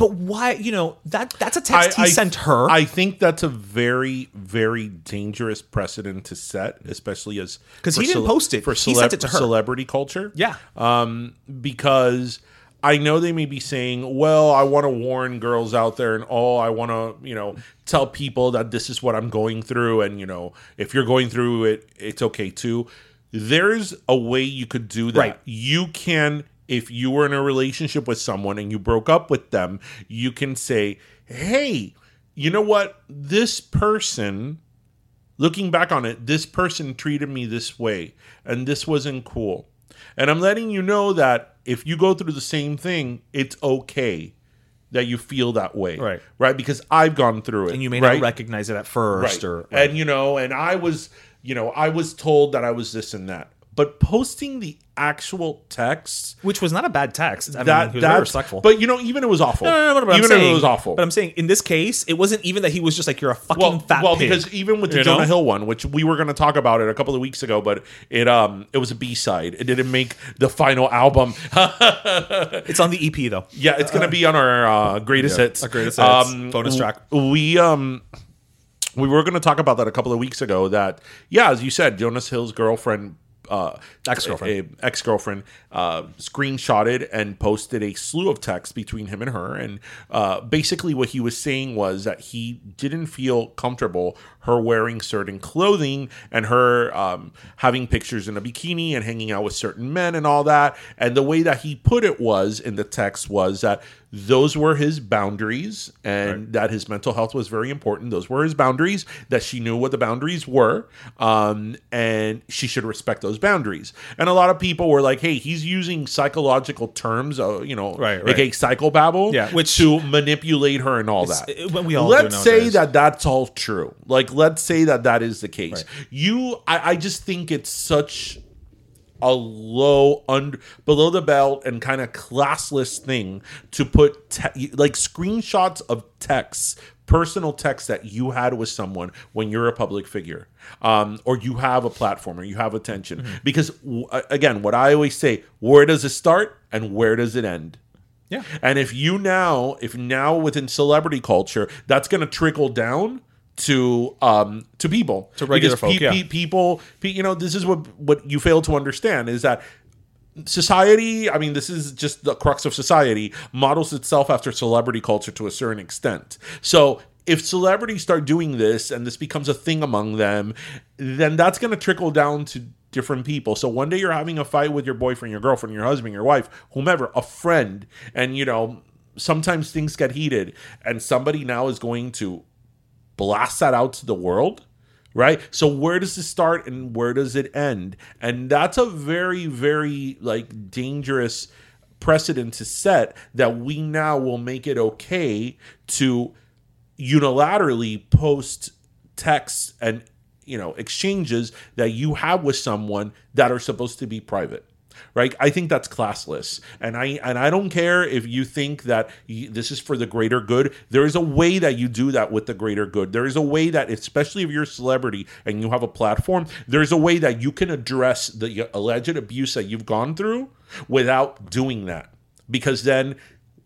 But why? You know that that's a text he sent her. I think that's a very, very dangerous precedent to set, especially as because he didn't post it. for He sent it to her. celebrity culture. Yeah. um, because I know they may be saying, "Well, I want to warn girls out there, and oh, I want to, you know, tell people that this is what I'm going through, and you know, if you're going through it, it's okay too." There's a way you could do that. Right. You can, if you were in a relationship with someone and you broke up with them, you can say, "Hey, you know what? This person." looking back on it, this person treated me this way, and this wasn't cool. And I'm letting you know that if you go through the same thing, it's okay that you feel that way. Right. Right. Because I've gone through it. and you may right? not recognize it at first, Right. or And you know, and I was, you know, I was told that I was this and that. But posting the actual text, which was not a bad text. I that mean, that respectful. But you know, even it was awful. no, no, no, no, but I'm even saying, it was awful. But I'm saying in this case, it wasn't even that he was just like you're a fucking well, fat well, pig. because even with the You Jonah know? Hill one, which we were going to talk about it a couple of weeks ago, but it um it was a B side. It didn't make the final album. it's on the EP though. yeah, it's going to be on our uh, greatest Yeah, hits, our greatest hits, bonus track. We um we were going to talk about that a couple of weeks ago. That yeah, as you said, Jonas Hill's girlfriend. Uh, Ex-girlfriend. a- ex-girlfriend uh, screenshotted and posted a slew of texts between him and her and uh, basically what he was saying was that he didn't feel comfortable her wearing certain clothing and her um, having pictures in a bikini and hanging out with certain men and all that and the way that he put it was in the text was that those were his boundaries and that his mental health was very important. Those were his boundaries that she knew what the boundaries were um, and she should respect those boundaries. And a lot of people were like hey he's using psychological terms uh, you know Right, like right. a psychobabble Yeah, which- to manipulate her and all that. it- we all let's say that that's all true. Like let's say that that is the case. Right. you I, I just think it's such a low under below the belt and kind of classless thing to put te- like screenshots of texts personal text that you had with someone when you're a public figure, um, or you have a platform, or you have attention. Because w- again, what I always say: where does it start and where does it end? Yeah. And if you now, if now within celebrity culture, that's going to trickle down to um to people. To regular Because folk, yeah. people pe- you know this is what what you fail to understand is that society i mean this is just the crux of society models itself after celebrity culture to a certain extent. So if celebrities start doing this and this becomes a thing among them then that's going to trickle down to different people. So one day you're having a fight with your boyfriend your girlfriend your husband your wife whomever a friend and you know sometimes things get heated and somebody now is going to blast that out to the world right? So where does it start and where does it end? And that's a very very like dangerous precedent to set that we now will make it okay to unilaterally post texts and you know exchanges that you have with someone that are supposed to be private right? I think that's classless. And i and i don't care if you think that y this is for the greater good. There is a way that you do that with the greater good. There is a way that especially if you're a celebrity and you have a platform there's a way that you can address the alleged abuse that you've gone through without doing that. Because then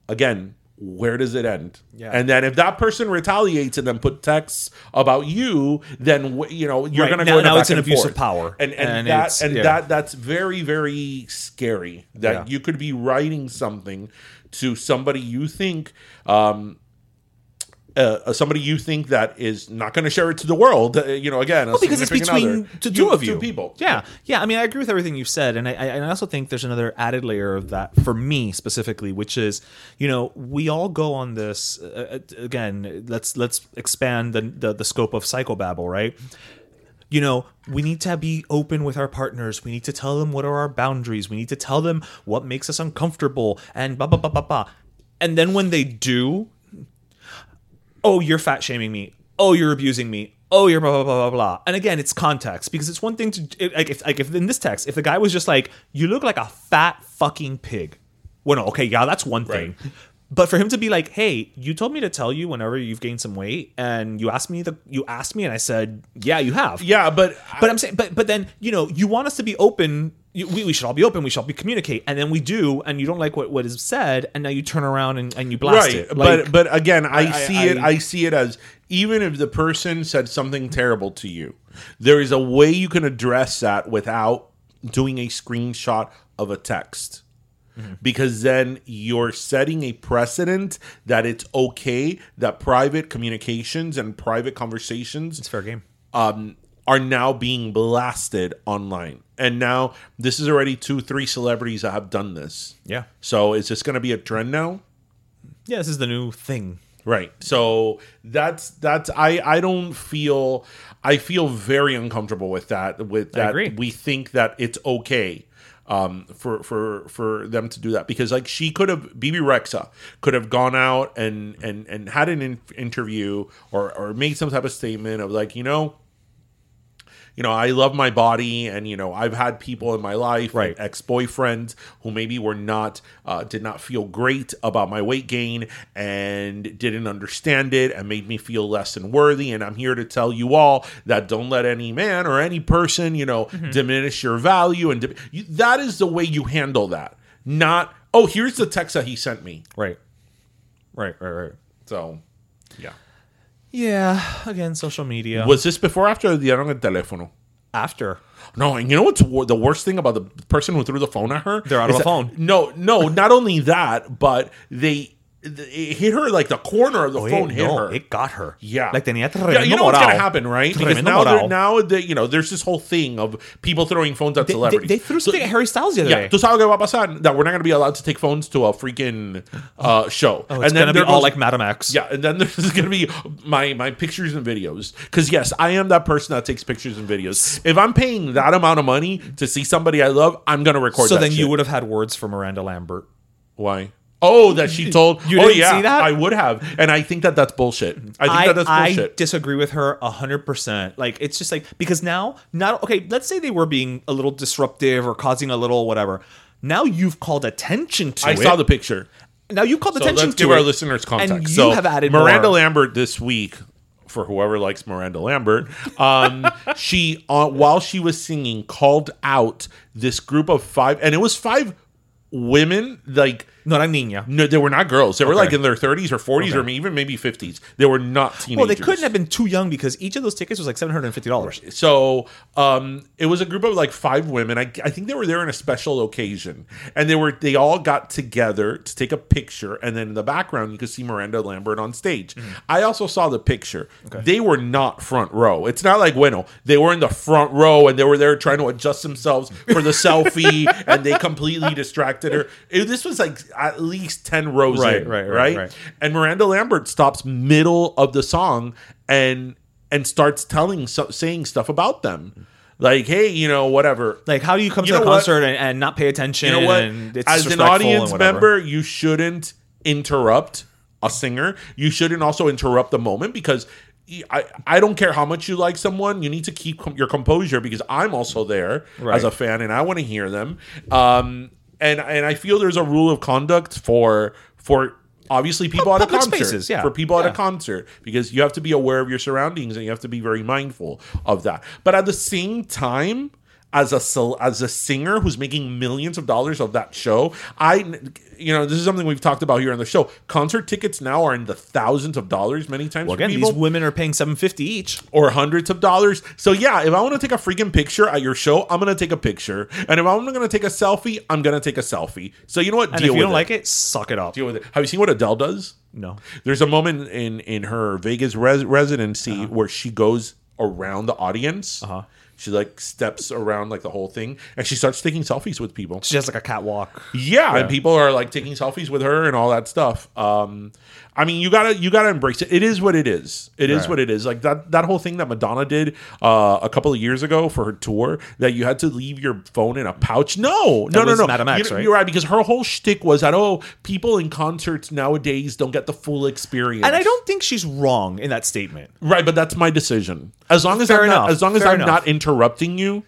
again where does it end Yeah. and then if that person retaliates and then put texts about you then you know you're Right. gonna go in a now back it's an abuse forth. of power. and and, And that and yeah. that that's very very scary that Yeah. you could be writing something to somebody you think um uh, somebody you think that is not going to share it to the world, uh, you know, again, Well, because it's between other. the two of you, people. Yeah, yeah. I mean, I agree with everything you've said, and I, I also think there's another added layer of that for me specifically, which is, you know, we all go on this uh, uh, again. Let's let's expand the, the the scope of psychobabble, right? You know, we need to be open with our partners. We need to tell them what are our boundaries. We need to tell them what makes us uncomfortable, and blah blah blah blah blah. And then when they do, oh, you're fat shaming me. Oh, you're abusing me. Oh, you're blah blah blah blah blah. And again, it's context because it's one thing to like if like if in this text, if the guy was just like, "You look like a fat fucking pig," well, no, okay, yeah, that's one thing. But for him to be like, "Hey, you told me to tell you whenever you've gained some weight, and you asked me the you asked me, and I said, yeah, you have." Yeah, but But I'm saying, but but then you know, you want us to be open. You, we, we should all be open. We should all be communicate, and then we do, and you don't like what, what is said, and now you turn around and, and you blast right, it. but Like- but again, I, I- see I- it. I see it as even if the person said something terrible to you, there is a way you can address that without doing a screenshot of a text. Mm-hmm. Because then you're setting a precedent that it's okay that private communications and private conversations it's fair game. um, are now being blasted online. And now this is already two, three celebrities that have done this. Yeah. So is this going to be a trend now? Yeah, this is the new thing. Right. So that's that's I I don't feel I feel very uncomfortable with that with that we think that it's okay um for for for them to do that because like she could have Bebe Rexha could have gone out and and and had an in- interview or or made some type of statement of like you know you know, I love my body, and you know, I've had people in my life, Right. ex boyfriends, who maybe were not, uh, did not feel great about my weight gain, and didn't understand it, and made me feel less than worthy. And I'm here to tell you all that don't let any man or any person, you know, diminish your value, and dim- you, that is the way you handle that. Not, oh, here's the text that he sent me. Right. Right, right, right. So, yeah. Yeah, again, social media. Was this before or after the dieron el teléfono? after? No, and you know what's wor- the worst thing about the person who threw the phone at her? They're out Is of a that- phone. No, no, not only that, but they it hit her like the corner of the Oye, phone hit no, her. it got her. Yeah, Like tenía yeah. You know what's moral. gonna happen, right? Because Tremendo now, moral. now the, you know, there's this whole thing of people throwing phones at They, they, celebrities. they threw So- something at Harry Styles the other yeah, day. tú sabes qué va a pasar? That we're not going to be allowed to take phones to a freaking uh, show. Oh, it's gonna be all goes- like Madame X. Yeah, and then there's going to be my my pictures and videos. Because yes, I am that person that takes pictures and videos. If I'm paying that amount of money to see somebody I love, I'm going to record. So then you would have had words from Miranda Lambert. why? Oh, that she told. You oh didn't yeah, see that? I would have, and I think that that's bullshit. I think I, that that's bullshit. I disagree with her hundred percent. Like it's just like because now not okay. Let's say they were being a little disruptive or causing a little whatever. Now you've called attention to I it. saw the picture. Now you called So attention let's to give it, our listeners context. and you so have added Miranda more. Lambert this week. For whoever likes Miranda Lambert, um, she uh, while she was singing called out this group of five, and it was five women like No, not niña. no, they were not girls. They were Okay. like in their 30s or 40s or even maybe 50s. They were not teenagers. Well, they couldn't have been too young because each of those tickets was like seven hundred and fifty dollars. So um, it was a group of like five women. I, I think they were there in a special occasion, and they were they all got together to take a picture. And then in the background, you could see Miranda Lambert on stage. I also saw the picture. They were not front row. It's not like Bueno. They were in the front row, and they were there trying to adjust themselves for the selfie, and they completely distracted her. It- this was like at least ten rows Right, in, right, right, right, and Miranda Lambert stops middle of the song and and starts telling saying stuff about them, like, "Hey, you know, whatever." Like, how do you come You to a concert and, and not pay attention? You know what? As an audience member, you shouldn't interrupt a singer. You shouldn't also interrupt the moment because. I, I don't care how much you like someone. You need to keep com- your composure because I'm also there Right. as a fan and I want to hear them. Um, and and I feel there's a rule of conduct for for obviously people at a concert spaces, yeah. for people at a concert because you have to be aware of your surroundings and you have to be very mindful of that. But at the same time, as a as a singer who's making millions of dollars of that show, I you know this is something we've talked about here on the show. Concert tickets now are in the thousands of dollars many times. Well, again, these women are paying seven fifty each. or hundreds of dollars. So yeah, if I want to take a freaking picture at your show, I'm gonna take a picture, and if I'm gonna take a selfie, I'm gonna take a selfie. So you know what? And Deal if you with don't it. like it, suck it up. deal with it. Have you seen what Adele does? No. There's a moment in in her Vegas res- residency Uh-huh. where she goes around the audience. Uh-huh. She like steps around like the whole thing, and she starts taking selfies with people. She has like a catwalk. Yeah, and people are like taking selfies with her and all that stuff. Um, I mean, you gotta you gotta embrace it. It is what it is. It is Right. what it is. Like that that whole thing that Madonna did uh, a couple of years ago for her tour, that you had to leave your phone in a pouch. No, no, no, no. Madame X, you, right? You're right because her whole shtick was that oh, people in concerts nowadays don't get the full experience. And I don't think she's wrong in that statement. right, but that's my decision. As long as Fair I'm not, enough, as long as fair I'm enough. not interrupting you.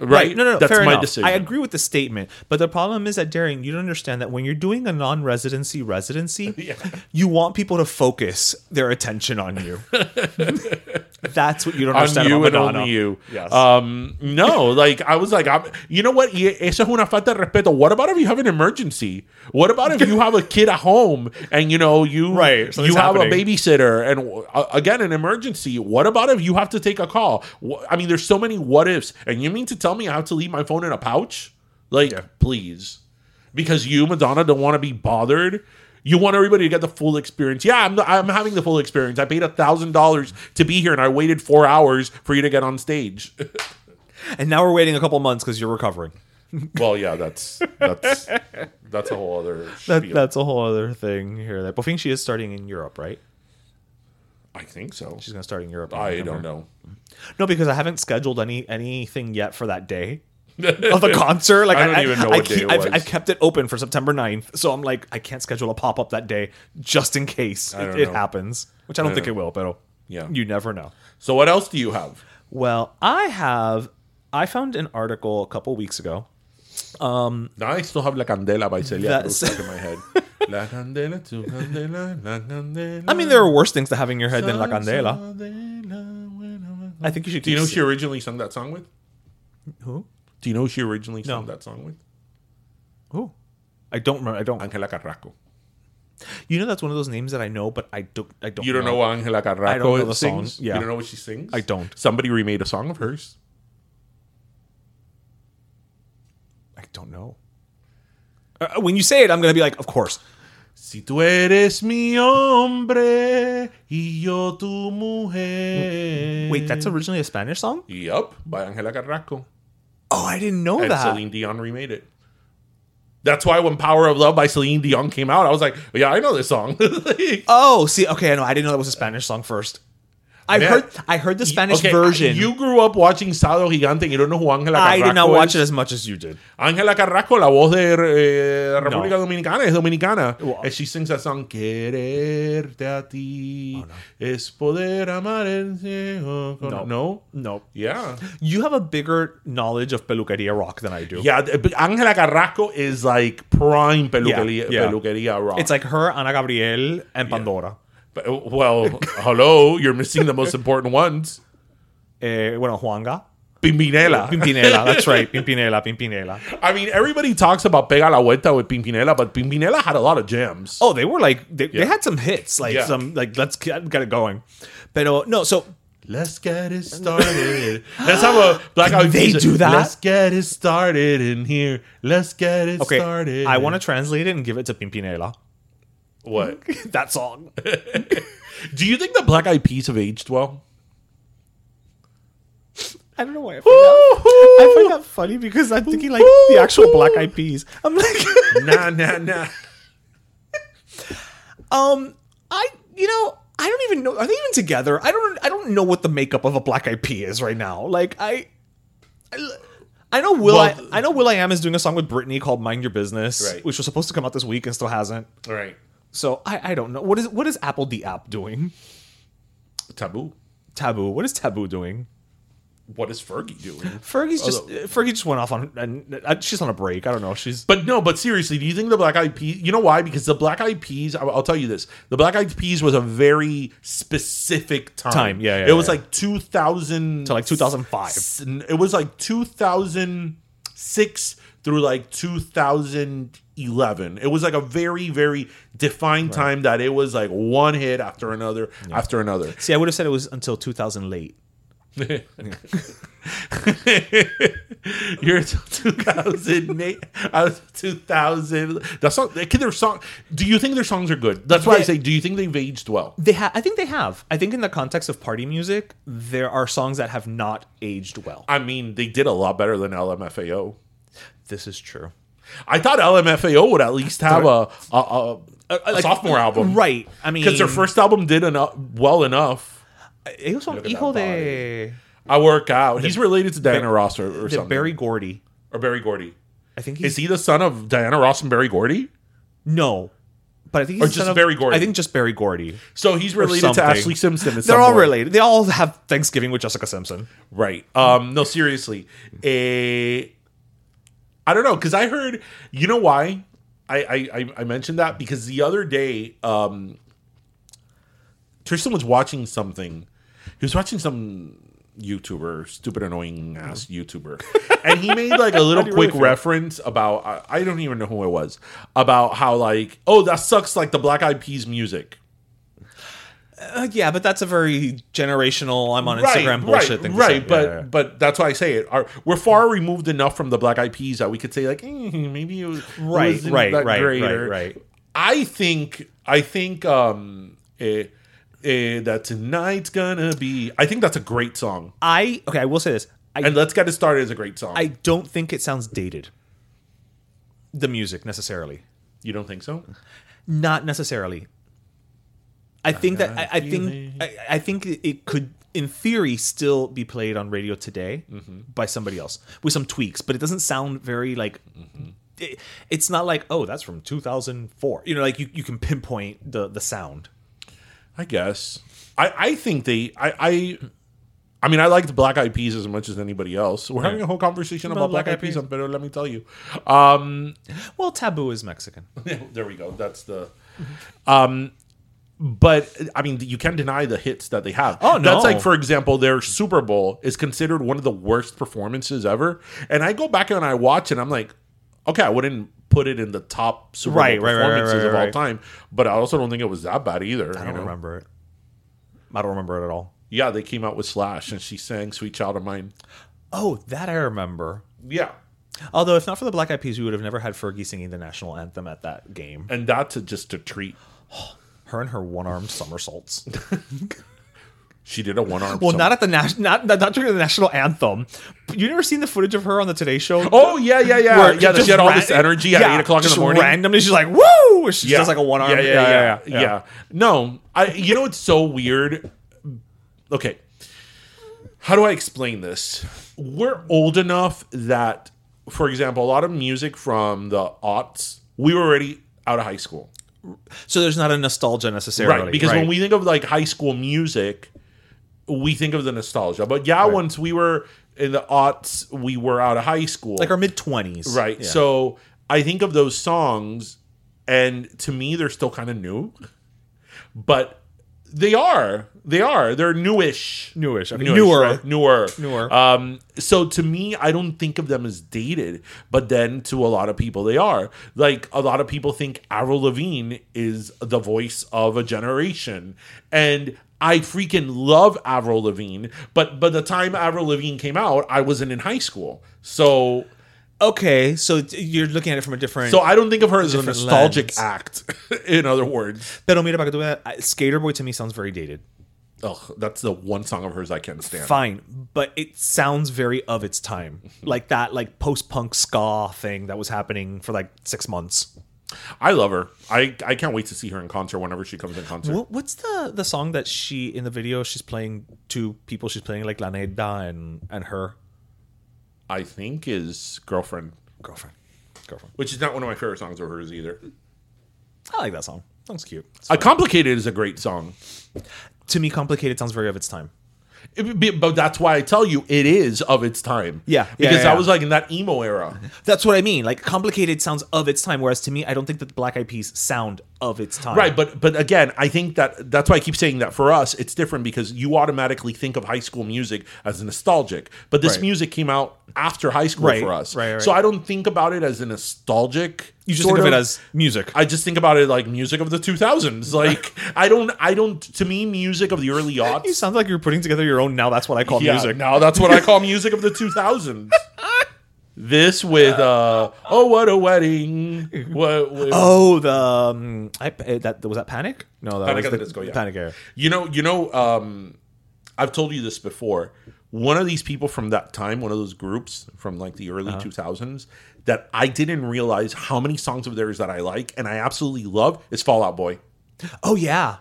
Right? No, no, no. That's fair my enough. decision. I agree with the statement, but the problem is that Darian, you don't understand that when you're doing a non-residency residency, you want people to focus their attention on you. That's what you don't understand. on you about and Madonna. only you. Yes. Um, no, like I was like, I'm, you know what? Y eso es una falta de respeto. What about if you have an emergency? What about if you have a kid at home and you know you Right, you have happening. a babysitter and uh, again an emergency? What about if you have to take a call? I mean, there's so many what ifs, and you mean to tell me I have to leave my phone in a pouch? Like, please, because you Madonna don't want to be bothered. You want everybody to get the full experience. Yeah, I'm, I'm having the full experience. I paid a thousand dollars to be here, and I waited four hours for you to get on stage. And now we're waiting a couple months because you're recovering. well, yeah, that's that's that's a whole other. That, that's a whole other thing here. That but I think she is starting in Europe, right? I think so. She's going to start in Europe. in I don't know. No, because I haven't scheduled any anything yet for that day of the concert. Like I don't even know what day keep- it I've, was. I've kept it open for September 9th, so I'm like, I can't schedule a pop up that day just in case I it, don't it know. happens, which I don't I think it will. But Yeah. you never know. So what else do you have? Well, I have. I found an article a couple weeks ago. Um, now I still have La Candela by Celia That's- stuck in my head. La Candela, tu Candela, La Candela. I mean, there are worse things to have in your head than La Candela. I think you should. Do you know who keep- she originally sung that song with? who? Do you know who she originally sung No. that song with? Who? I don't remember. I don't. Angela Carrasco. You know, that's one of those names that I know, but I don't. I don't. Know. You don't know what Angela Carrasco I don't know the sings? Yeah. You don't know what she sings? I don't. Somebody remade a song of hers. I don't know. Uh, when you say it, I'm gonna be like, of course. Si tú eres mi hombre y yo tu mujer. Wait, that's originally a Spanish song? Yep, by Angela Carrasco. I didn't know and that. Celine Dion remade it. That's why when Power of Love by Celine Dion came out, I was like, yeah, I know this song. Oh, see, okay, I know. I didn't know that was a Spanish song first. I heard I heard the Spanish Okay, version. You grew up watching Sábado Gigante and you don't know who Ángela Carrasco I did not watch it as much as you did. Ángela Carrasco, la voz de eh, República No. Dominicana, es dominicana. And she sings that song, Quererte a Oh, ti es poder amar el cielo. con-" No. No? No. Yeah. You have a bigger knowledge of peluqueria rock than I do. Yeah, Ángela Carrasco is like prime peluqueria, yeah. peluqueria rock. It's like her, Ana Gabriel, and Pandora. But, uh, well, hello, you're missing the most important ones. Eh, bueno, Juanga. Pimpinela. Pimpinela. That's right. Pimpinela. Pimpinela. I mean, everybody talks about Pega la Vuelta with Pimpinela, but Pimpinela had a lot of gems. Oh, they were like they, they had some hits, like Yeah. some like let's get, get it going. Pero no, so Let's get it started. Let's have a Black Eyed they do that? Let's get it started in here. Let's get it okay, started. I want to translate it and give it to Pimpinela. What? that song. Do you think the Black Eyed Peas have aged well? I don't know why I find, that, I find that funny because I'm thinking like the actual Black Eyed Peas. I'm like, nah, nah, nah. um, I you know I don't even know are they even together? I don't I don't know what the makeup of a Black Eyed Pea is right now. Like I. I I know Will. Well, I, I know will.i.am is doing a song with Britney called "Mind Your Business," Right. which was supposed to come out this week and still hasn't. All right. So I, I don't know what is what is apl.de.ap doing? Taboo. Taboo. What is Taboo doing? What is Fergie doing? Fergie's just Fergie just went off on and uh, she's on a break. I don't know. She's But no, but seriously, do you think the Black Eyed Peas? You know why? Because the Black Eyed Peas. I'll, I'll tell you this: the Black Eyed Peas was a very specific time. Time, yeah, yeah, It was yeah. like two thousand to like 2005. It was like two thousand six through like two thousand eleven. It was like a very, very defined time that it was like one hit after another after another. See, I would have said it was until 2000 late. You're 2008. I was 2000. That song, can their song. Do you think their songs are good? That's why I say. Do you think they've aged well? They ha- I think they have. I think in the context of party music, there are songs that have not aged well. I mean, they did a lot better than LMFAO. This is true. I thought LMFAO would at least have a a, a, a like- sophomore album, Right. I mean, Because their first album did enough, well enough. ellos son Look at hijo de, I work out. He's related to Diana Ross or, or de something. Berry Gordy. or Berry Gordy. I think he's Is he the son of Diana Ross and Berry Gordy? no, but I think Or he's the just of- Berry Gordy? I think just Berry Gordy. So he's related to. Ashlee Simpson. They're some all point. related. They all have Thanksgiving with Jessica Simpson. Right. Um. No, seriously. Eh, I don't know because I heard. You know why? I, I I mentioned that because the other day, um, Tristan was watching something. He was watching some YouTuber, stupid annoying ass YouTuber, and he made like a little quick really reference about I, I don't even know who it was about how like oh that sucks like the Black Eyed Peas music. Uh, yeah, but that's a very generational. I'm on Instagram bullshit right, thing. to right. But Yeah, yeah. but that's why I say it. Our, we're far removed enough from the Black Eyed Peas that we could say like eh, maybe it was it right, right, that right, great right, right. I think I think um eh, eh, that tonight's gonna be. I think that's a great song, I okay. I will say this. I and let's get it started is a great song. I don't think it sounds dated. The music necessarily, you don't think so? not necessarily. I think that I, I think I, I think it- could, in theory, still be played on radio today by somebody else with some tweaks, but it doesn't sound very like. It, it's not like oh that's from 2004 you know like you, you can pinpoint the the sound I guess. I I think they. I I. I mean, I liked Black Eyed Peas as much as anybody else. We're having a whole conversation about, Black Eyed Peas, but let me tell you. Um, well taboo is mexican there we go. That's the. Um, but I mean, you can't deny the hits that they have. Oh, no! That's like, for example, their Super Bowl is considered one of the worst performances ever. And I go back and I watch, it and I'm like, okay, I wouldn't put it in the top Super Right, Bowl right, performances right, of all time. But I also don't think it was that bad either. i don't know? remember it i don't remember it at all Yeah, they came out with Slash, and she sang "Sweet Child o' Mine." oh that i remember Yeah, Although, if not for the Black Eyed Peas, we would have never had Fergie singing the national anthem at that game. and that's a, just a treat. Her and her one-armed somersaults. She did a one arm. well, not at the national, not not during the national anthem. You never seen the footage of her on the Today Show? Oh yeah, yeah, yeah, Where yeah. just She had all ran- this energy at yeah, eight o'clock in the morning. Randomly, she's like, "Woo!" She yeah. does like a one arm. Yeah yeah yeah, yeah, yeah. No, I. You know it's so weird. okay. How do I explain this? We're old enough that, for example, a lot of music from the aughts, we were already out of high school. So there's not a nostalgia necessarily, Right. Because when we think of like high school music, we think of the nostalgia. But yeah, once we were in the aughts, we were out of high school. like our mid twenties, Right. So I think of those songs, and to me, they're still kind of new, but they are. They are. They're newish. Newish. Okay. Newish, Newer. right? Newer. Newer. Um, so to me, I don't think of them as dated, but then to a lot of people, they are. Like a lot of people think Avril Lavigne is the voice of a generation, and I freaking love Avril Lavigne. But by the time Avril Lavigne came out, I wasn't in high school, so Okay, so you're looking at it from a different. so I don't think of her as a nostalgic lens. act. in other words, Pero mira, para que tú Skater Boy to me sounds very dated. Ugh, that's the one song of hers I can't stand. Fine, but it sounds very of its time, like that, like post punk ska thing that was happening for like six months. I love her. I I can't wait to see her in concert whenever she comes in concert. What, what's the the song that she in the video? She's playing two people. She's playing like Laneda and and her I think is girlfriend, girlfriend. Girlfriend. which is not one of my favorite songs of hers either. I like that song. Sounds cute. Uh, Complicated is a great song. To me, complicated sounds very of its time. It be- but that's why I tell you it is of its time. Yeah, yeah, because yeah, I yeah. was like in that emo era. That's what I mean. Like complicated sounds of its time, whereas to me, I don't think that the Black Eyed Peas sound of its time. Right, but but again, I think that that's why I keep saying that for us, it's different because you automatically think of high school music as nostalgic. But this Right. music came out after high school Right, for us, right, right. So I don't think about it as a nostalgic. You just think of it as music. I just think about it like music of the 2000s. Like I don't, I don't. To me, music of the early you aughts. sound like you're putting together your own. Now that's what I call Yeah, music. now that's what I call music of the 2000s. This with uh oh what a wedding what, what- Oh, the um, I, uh, that was that Panic. No, that Panic was the Disco, yeah. Panic Era. You know, you know, um, I've told you this before. One of these people from that time, one of those groups from like the early Uh-huh. 2000s, that I didn't realize how many songs of theirs that I like and I absolutely love is Fall Out Boy. Oh yeah,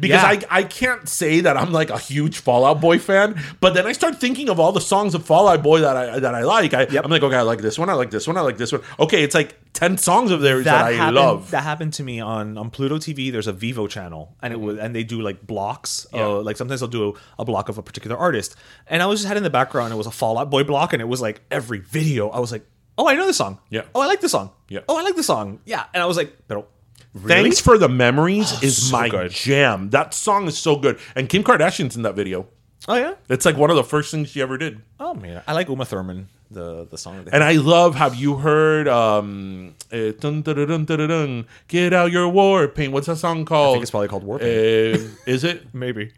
Because Yeah. I, I can't say that I'm like a huge Fall Out Boy fan, but then I start thinking of all the songs of Fall Out Boy that I that I like. I, I'm like, okay, I like this one, I like this one, I like this one. Okay, it's like ten songs of theirs that, I happened, love. That happened to me on on Pluto TV. There's a Vevo channel, and it was and they do like blocks. Yeah. Uh, like sometimes they'll do a, a block of a particular artist, and I was just had in the background. It was a Fall Out Boy block, and it was like every video. I was like, oh, I know this song. Yeah. Oh, I like this song. Yeah. Oh, I like this song. Yeah. And I was like, pero really? Thanks for the memories is so my good. jam. That song is so good, and Kim Kardashian's in that video. Oh yeah. It's like one of the first things she ever did. Oh man, I like Uma Thurman. The the song. And I love. Have you heard? Um, eh, dun, dun, dun, dun, dun, dun, get out your war paint. What's that song called? I think it's probably called War Paint. Uh, is it? Maybe.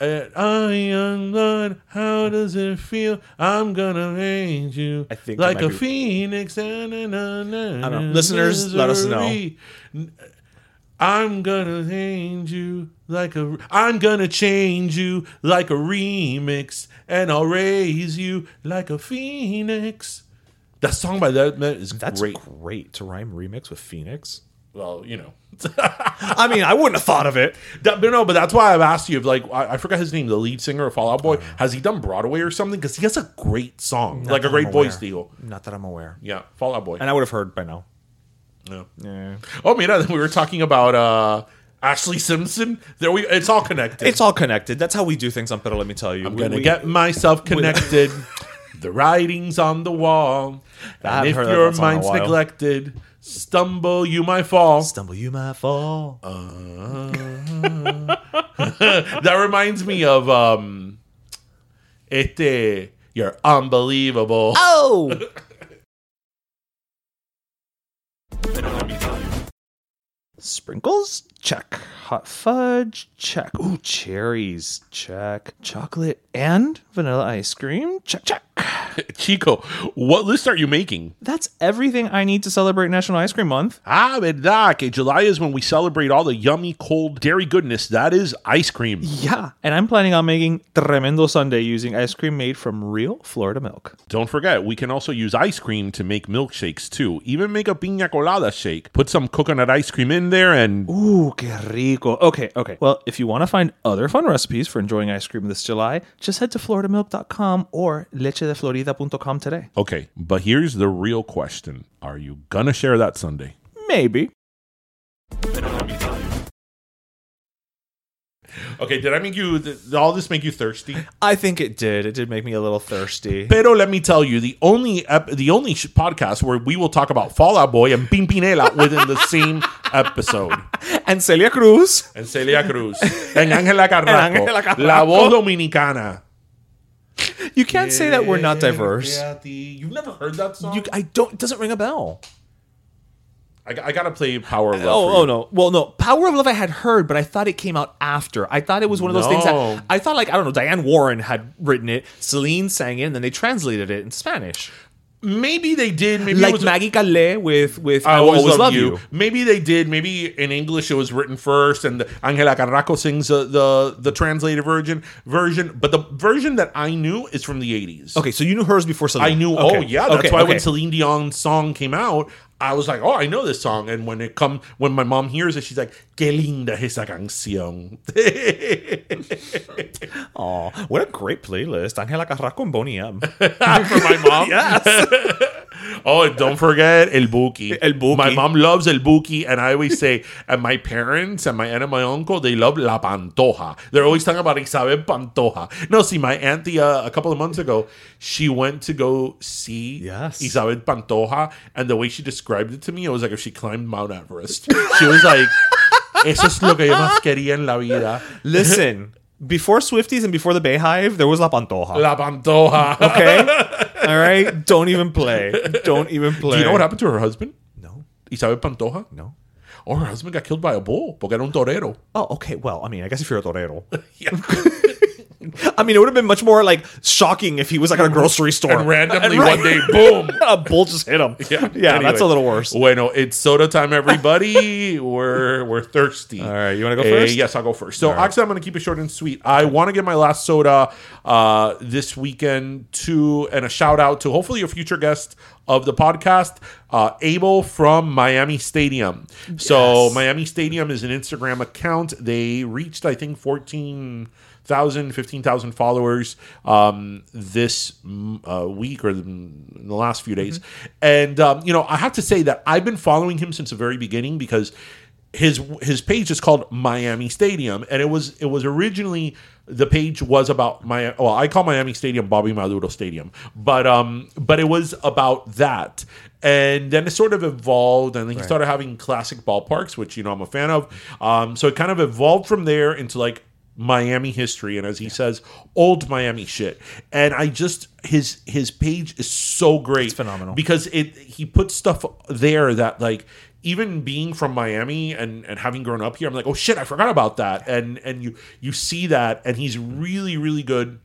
I am blood. How does it feel? I'm gonna raise you I think like a be- phoenix. Na, na, na, I don't know. Listeners, let us know. I'm gonna change you like a. I'm gonna change you like a remix, and I'll raise you like a phoenix. That song by that man is That's great. great. to rhyme remix with Phoenix. Well, you know. I mean, I wouldn't have thought of it. That, but no, but that's why I've asked you. If like, I, I forgot his name, the lead singer of Fall Out Boy. Has he done Broadway or something? Because he has a great song, like a that great I'm voice aware. deal. Not that I'm aware. Yeah, Fall Out Boy. And I would have heard by now. Yeah. Yeah. Oh, mira, we were talking about uh Ashlee Simpson. There we. It's all connected. It's all connected. That's how we do things on Pero Let Me Tell You. I'm gonna get myself connected. the writing's on the wall. I And haven't if heard that your song in a mind's while. neglected, stumble you might fall. Stumble, you might fall. that reminds me of um, este. You're unbelievable. oh! Sprinkles? Check. Hot fudge? Check. Ooh, cherries? Check. Chocolate and vanilla ice cream? Check, check. Chico, what list are you making? That's everything I need to celebrate National Ice Cream Month. Ah, verdad, que July is when we celebrate all the yummy, cold dairy goodness that is ice cream. Yeah. And I'm planning on making tremendo sundae using ice cream made from real Florida milk. Don't forget, we can also use ice cream to make milkshakes too. Even make a piña colada shake. Put some coconut ice cream in there and Ooh, que rico. Okay, okay. Well, if you want to find other fun recipes for enjoying ice cream this July, just head to floridamilk.com or lechedeflorida.com today. Okay, but here's the real question. Are you gonna share that Sunday? Maybe. Okay, did I make you did all this make you thirsty? I think it did. It did make me a little thirsty. Pero let me tell you, the only ep- the only sh- podcast where we will talk about Fall Out Boy and Pimpinela within the same episode. And Celia Cruz. And Celia Cruz, and Ángela Carrasco, Ángela Carrasco. la voz dominicana. You can't say that we're not diverse. You've never heard that song? You, I don't. It doesn't ring a bell. I, I gotta play Power of Love. Oh, oh no. Well, no. Power of Love I had heard, but I thought it came out after. I thought it was one of those things No. that I thought like I don't know. Diane Warren had written it. Celine sang it, and then they translated it in Spanish. Maybe they did. Maybe it like was Maggie Calais with with I always, love, you. Maybe they did. Maybe in English it was written first, and Angela Carrasco sings the, the the translated version version. But the version that I knew is from the eighties. Okay, so you knew hers before Celine. I knew. Oh yeah, that's why when Celine Dion's song came out, I was like, oh, I know this song. And when it come when my mom hears it, she's like, "Qué linda esa canción." Aw, what a great playlist. Angela Carrasco and Boney M. For my mom. yes. Oh, and don't forget El Buki. El Buki. My mom loves El Buki, and I always say, and my parents and my aunt and my uncle, they love La Pantoja. They're always talking about Isabel Pantoja. No, see, my auntie uh, a couple of months ago, she went to go see Yes. Isabel Pantoja, and the way she described it to me, it was like if she climbed Mount Everest. she was like, "Eso es lo que yo más quería en la vida." Listen, before Swifties and before the BeyHive, there was La Pantoja. La Pantoja. okay? All right? Don't even play. Don't even play. Do you know what happened to her husband? No. Isabel Pantoja? No. Or her husband got killed by a bull porque era un torero. Oh, okay. Well, I mean, I guess if you're a torero. I mean, it would have been much more like shocking if he was like at a grocery store And randomly Right. one day, boom. a bull just hit him. Yeah, yeah, Anyway. that's a little worse. Bueno, it's soda time, everybody. we're we're thirsty. All right, you wanna go Eh, first? yes, I'll go first. So actually, I'm going to keep it short and sweet. I want to get my last soda uh, this weekend to and a shout out to hopefully a future guest of the podcast, uh, Abel from Miami Stadium. So Miami Stadium is an Instagram account. They reached I think 14 thousand, fifteen thousand followers um, this uh, week or the, in the last few days. And um, you know, I have to say that I've been following him since the very beginning because his his page is called Miami Stadium, and it was it was originally the page was about my well I call Miami Stadium Bobby Maduro Stadium, but um but it was about that, and then it sort of evolved, and he started having classic ballparks, which you know I'm a fan of. Um, so it kind of evolved from there into like Miami history and as he says old Miami shit. And I just his his page is so great it's phenomenal. because it he puts stuff there that like even being from Miami and and having grown up here I'm like oh shit I forgot about that. And and you you see that and he's really really good.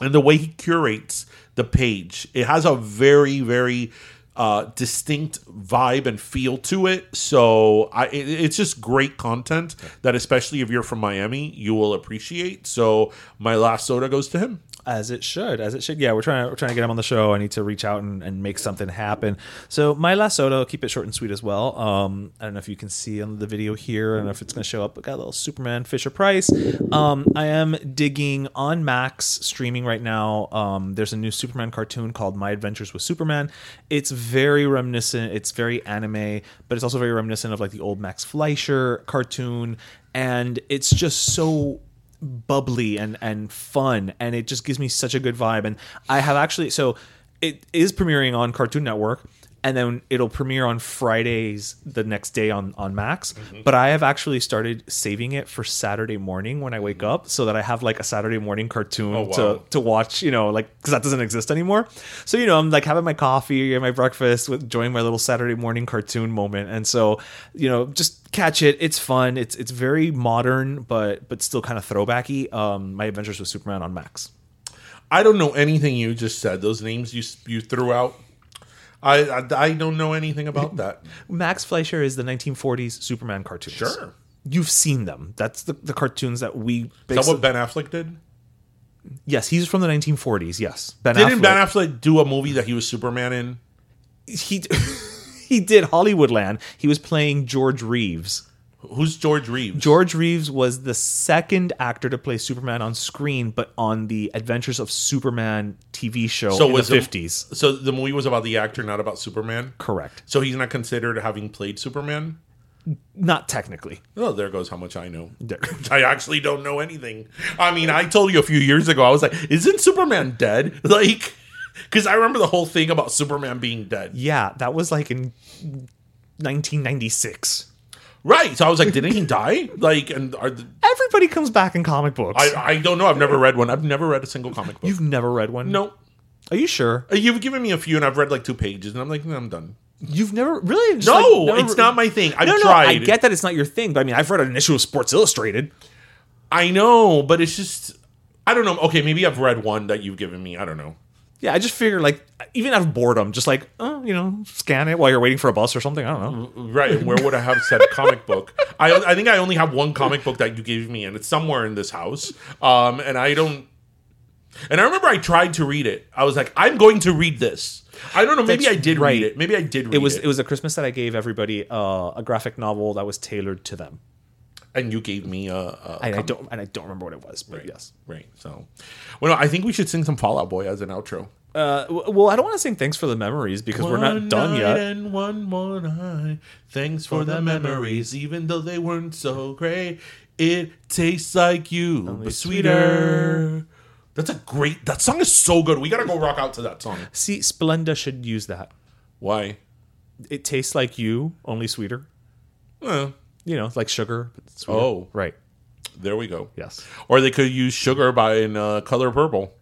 And the way he curates the page it has a very very uh, distinct vibe and feel to it. So I, it, it's just great content that especially if you're from miami you will appreciate. So my last soda goes to him As it should, as it should. Yeah, we're trying to we're trying to get him on the show. I need to reach out and, and make something happen. So my last soda, keep it short and sweet as well. Um, I don't know if you can see on the video here. I don't know if it's going to show up. I got a little Superman Fisher Price. Um, I am digging on Max streaming right now. Um, there's a new Superman cartoon called My Adventures with Superman. It's very reminiscent. It's very anime, but it's also very reminiscent of like the old Max Fleischer cartoon, and it's just so bubbly and and fun and it just gives me such a good vibe. And i have actually so it is premiering on cartoon network and then it'll premiere on fridays the next day on on max. But i have actually started saving it for saturday morning when i wake up so that i have like a saturday morning cartoon Oh, wow. to to watch you know like because that doesn't exist anymore. So you know i'm like having my coffee and my breakfast with enjoying my little saturday morning cartoon moment. And so you know just catch it. It's fun. It's it's very modern but but still kind of throwbacky. Um my adventures with superman on max. I don't know anything you just said. Those names you you threw out. I I, I don't know anything about that. Max Fleischer is the 1940s Superman cartoons. Sure. You've seen them. That's the, the cartoons that we. Is that what Ben Affleck did? yes, he's from the 1940s. Yes, Ben Didn't Affleck. Ben Affleck do a movie that he was Superman in? he he did Hollywoodland. He was playing George Reeves. Who's George Reeves? George Reeves was the second actor to play Superman on screen, but on the Adventures of Superman TV show So in was the 50s. So the movie was about the actor, not about Superman. Correct. So he's not considered having played Superman. Not technically. Oh, there goes how much I know. I actually don't know anything. I mean, I told you a few years ago. I was like, "Isn't Superman dead?" Like, because I remember the whole thing about Superman being dead. Yeah, that was like in 1996. Right. So I was like, "Didn't he die?" Like, and are the, Everybody comes back in comic books. I I don't know. I've never read one. I've never read a single comic book. You've never read one? no. Are you sure? Uh, You've given me a few, and I've read like two pages, and I'm like, "No, I'm done. You've never really? Just No, like, never- it's not my thing. I've no, no, tried. I get that it's not your thing, but I mean, I've read an issue of Sports Illustrated. I know, but it's just I don't know. Okay, maybe I've read one that you've given me. I don't know. Yeah, I just figure like even out of boredom, just like oh, you know, scan it while you're waiting for a bus or something. I don't know. Right, and where would I have said comic book? I I think I only have one comic book that you gave me, and it's somewhere in this house. Um, and I don't. And I remember I tried to read it. I was like, I'm going to read this. I don't know. Maybe That's I did right. read it. Maybe I did. Read It was it was a Christmas that I gave everybody uh, a graphic novel that was tailored to them. And you gave me a. a And I don't and I don't remember what it was, but yes. Right. So, well, no, I think we should sing some Fall Out Boy as an outro. Uh, well, I don't want to sing thanks for the memories because we're not done yet. And one more night. Thanks for the memories, even though they weren't so great. It tastes like you, but sweeter. That's a great. That song is so good. We gotta go rock out to that song. See, Splenda should use that. Why? It tastes like you, only sweeter. Well, You know, like sugar. Oh. right. there we go. Yes. Or they could use sugar by in uh, color purple.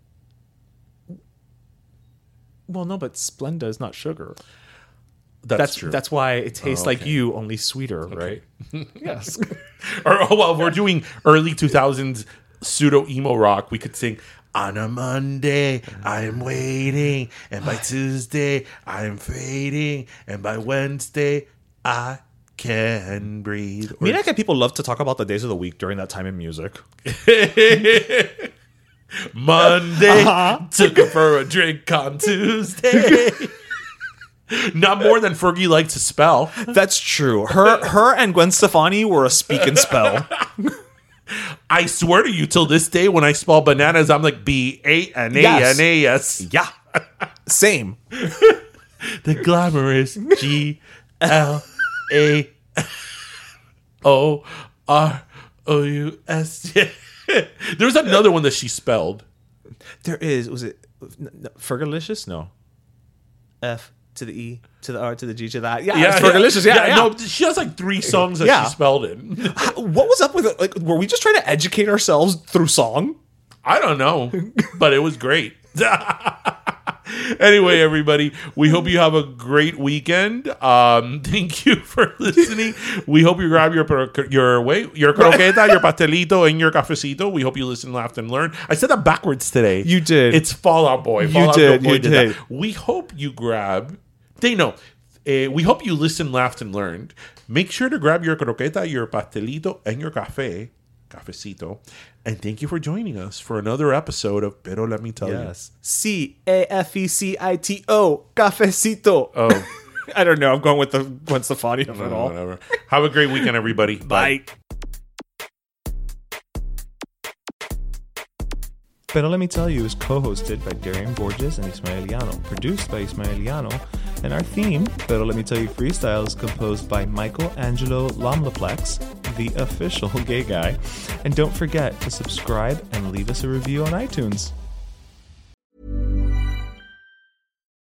Well, no, but Splenda is not sugar. That's, That's true. That's why it tastes Oh, like you, only sweeter, right? yes. or oh, well, we're doing early 2000s pseudo emo rock, we could sing on a Monday I'm waiting, and by Tuesday I'm fading, and by Wednesday I can breathe. And I get people love to talk about the days of the week during that time in music. Monday Uh-huh. took her for a drink on Tuesday. Not more than Fergie liked to spell. That's true. Her, her, and Gwen Stefani were a speak and spell. I swear to you, till this day, when I spell bananas, I'm like B A N A N A S. Yeah. Same. The glamorous G L A O R O U S. There's another one that she spelled. There is. Was it Fergalicious? No. F to the E to the R to the G to that. Yeah, it's Fergalicious. Yeah, yeah. No, she has like three songs that Yeah. she spelled in. What was up with it? Like, were we just trying to educate ourselves through song? I don't know, but it was great. anyway, everybody, we hope you have a great weekend. Um, thank you for listening. We hope you grab your your wait your croqueta, your pastelito, and your cafecito. We hope you listen, laughed, and learned. I said that backwards today. You did. It's Fall Out Boy. You did, Boy you that. did. We hope you grab. They know. Uh, we hope you listened, laughed, and learned. Make sure to grab your croqueta, your pastelito, and your cafe, cafecito. And thank you for joining us for another episode of Pero Let Me Tell You. Yes. C A F E C I T O. Cafecito. Oh, I don't know. I'm going with the Gwen Stefani of it all. whatever. Have a great weekend, everybody. Bye. Pero Let Me Tell You is co-hosted by Darian Borges and Ismaeliano, produced by Ismaeliano, and our theme, Pero Let Me Tell You Freestyle, is composed by Michael Angelo Lamlaplex, the official gay guy. And don't forget to subscribe and leave us a review on iTunes.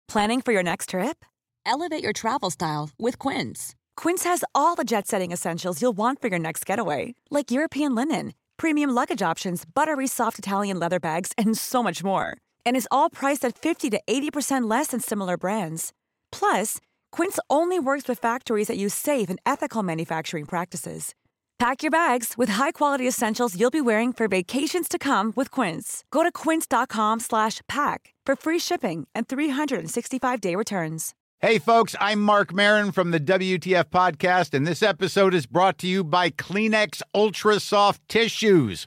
Planning for your next trip? Elevate your travel style with Quince. Quince has all the jet setting essentials you'll want for your next getaway, like European linen, premium luggage options, buttery soft Italian leather bags, and so much more. And is all priced at 50 to 80% less than similar brands. Plus, Quince only works with factories that use safe and ethical manufacturing practices. Pack your bags with high-quality essentials you'll be wearing for vacations to come with Quince. Go to quince.com slash pack for free shipping and 365-day returns. Hey, folks, I'm Marc Maron from the WTF Podcast, and this episode is brought to you by Kleenex Ultra Soft Tissues,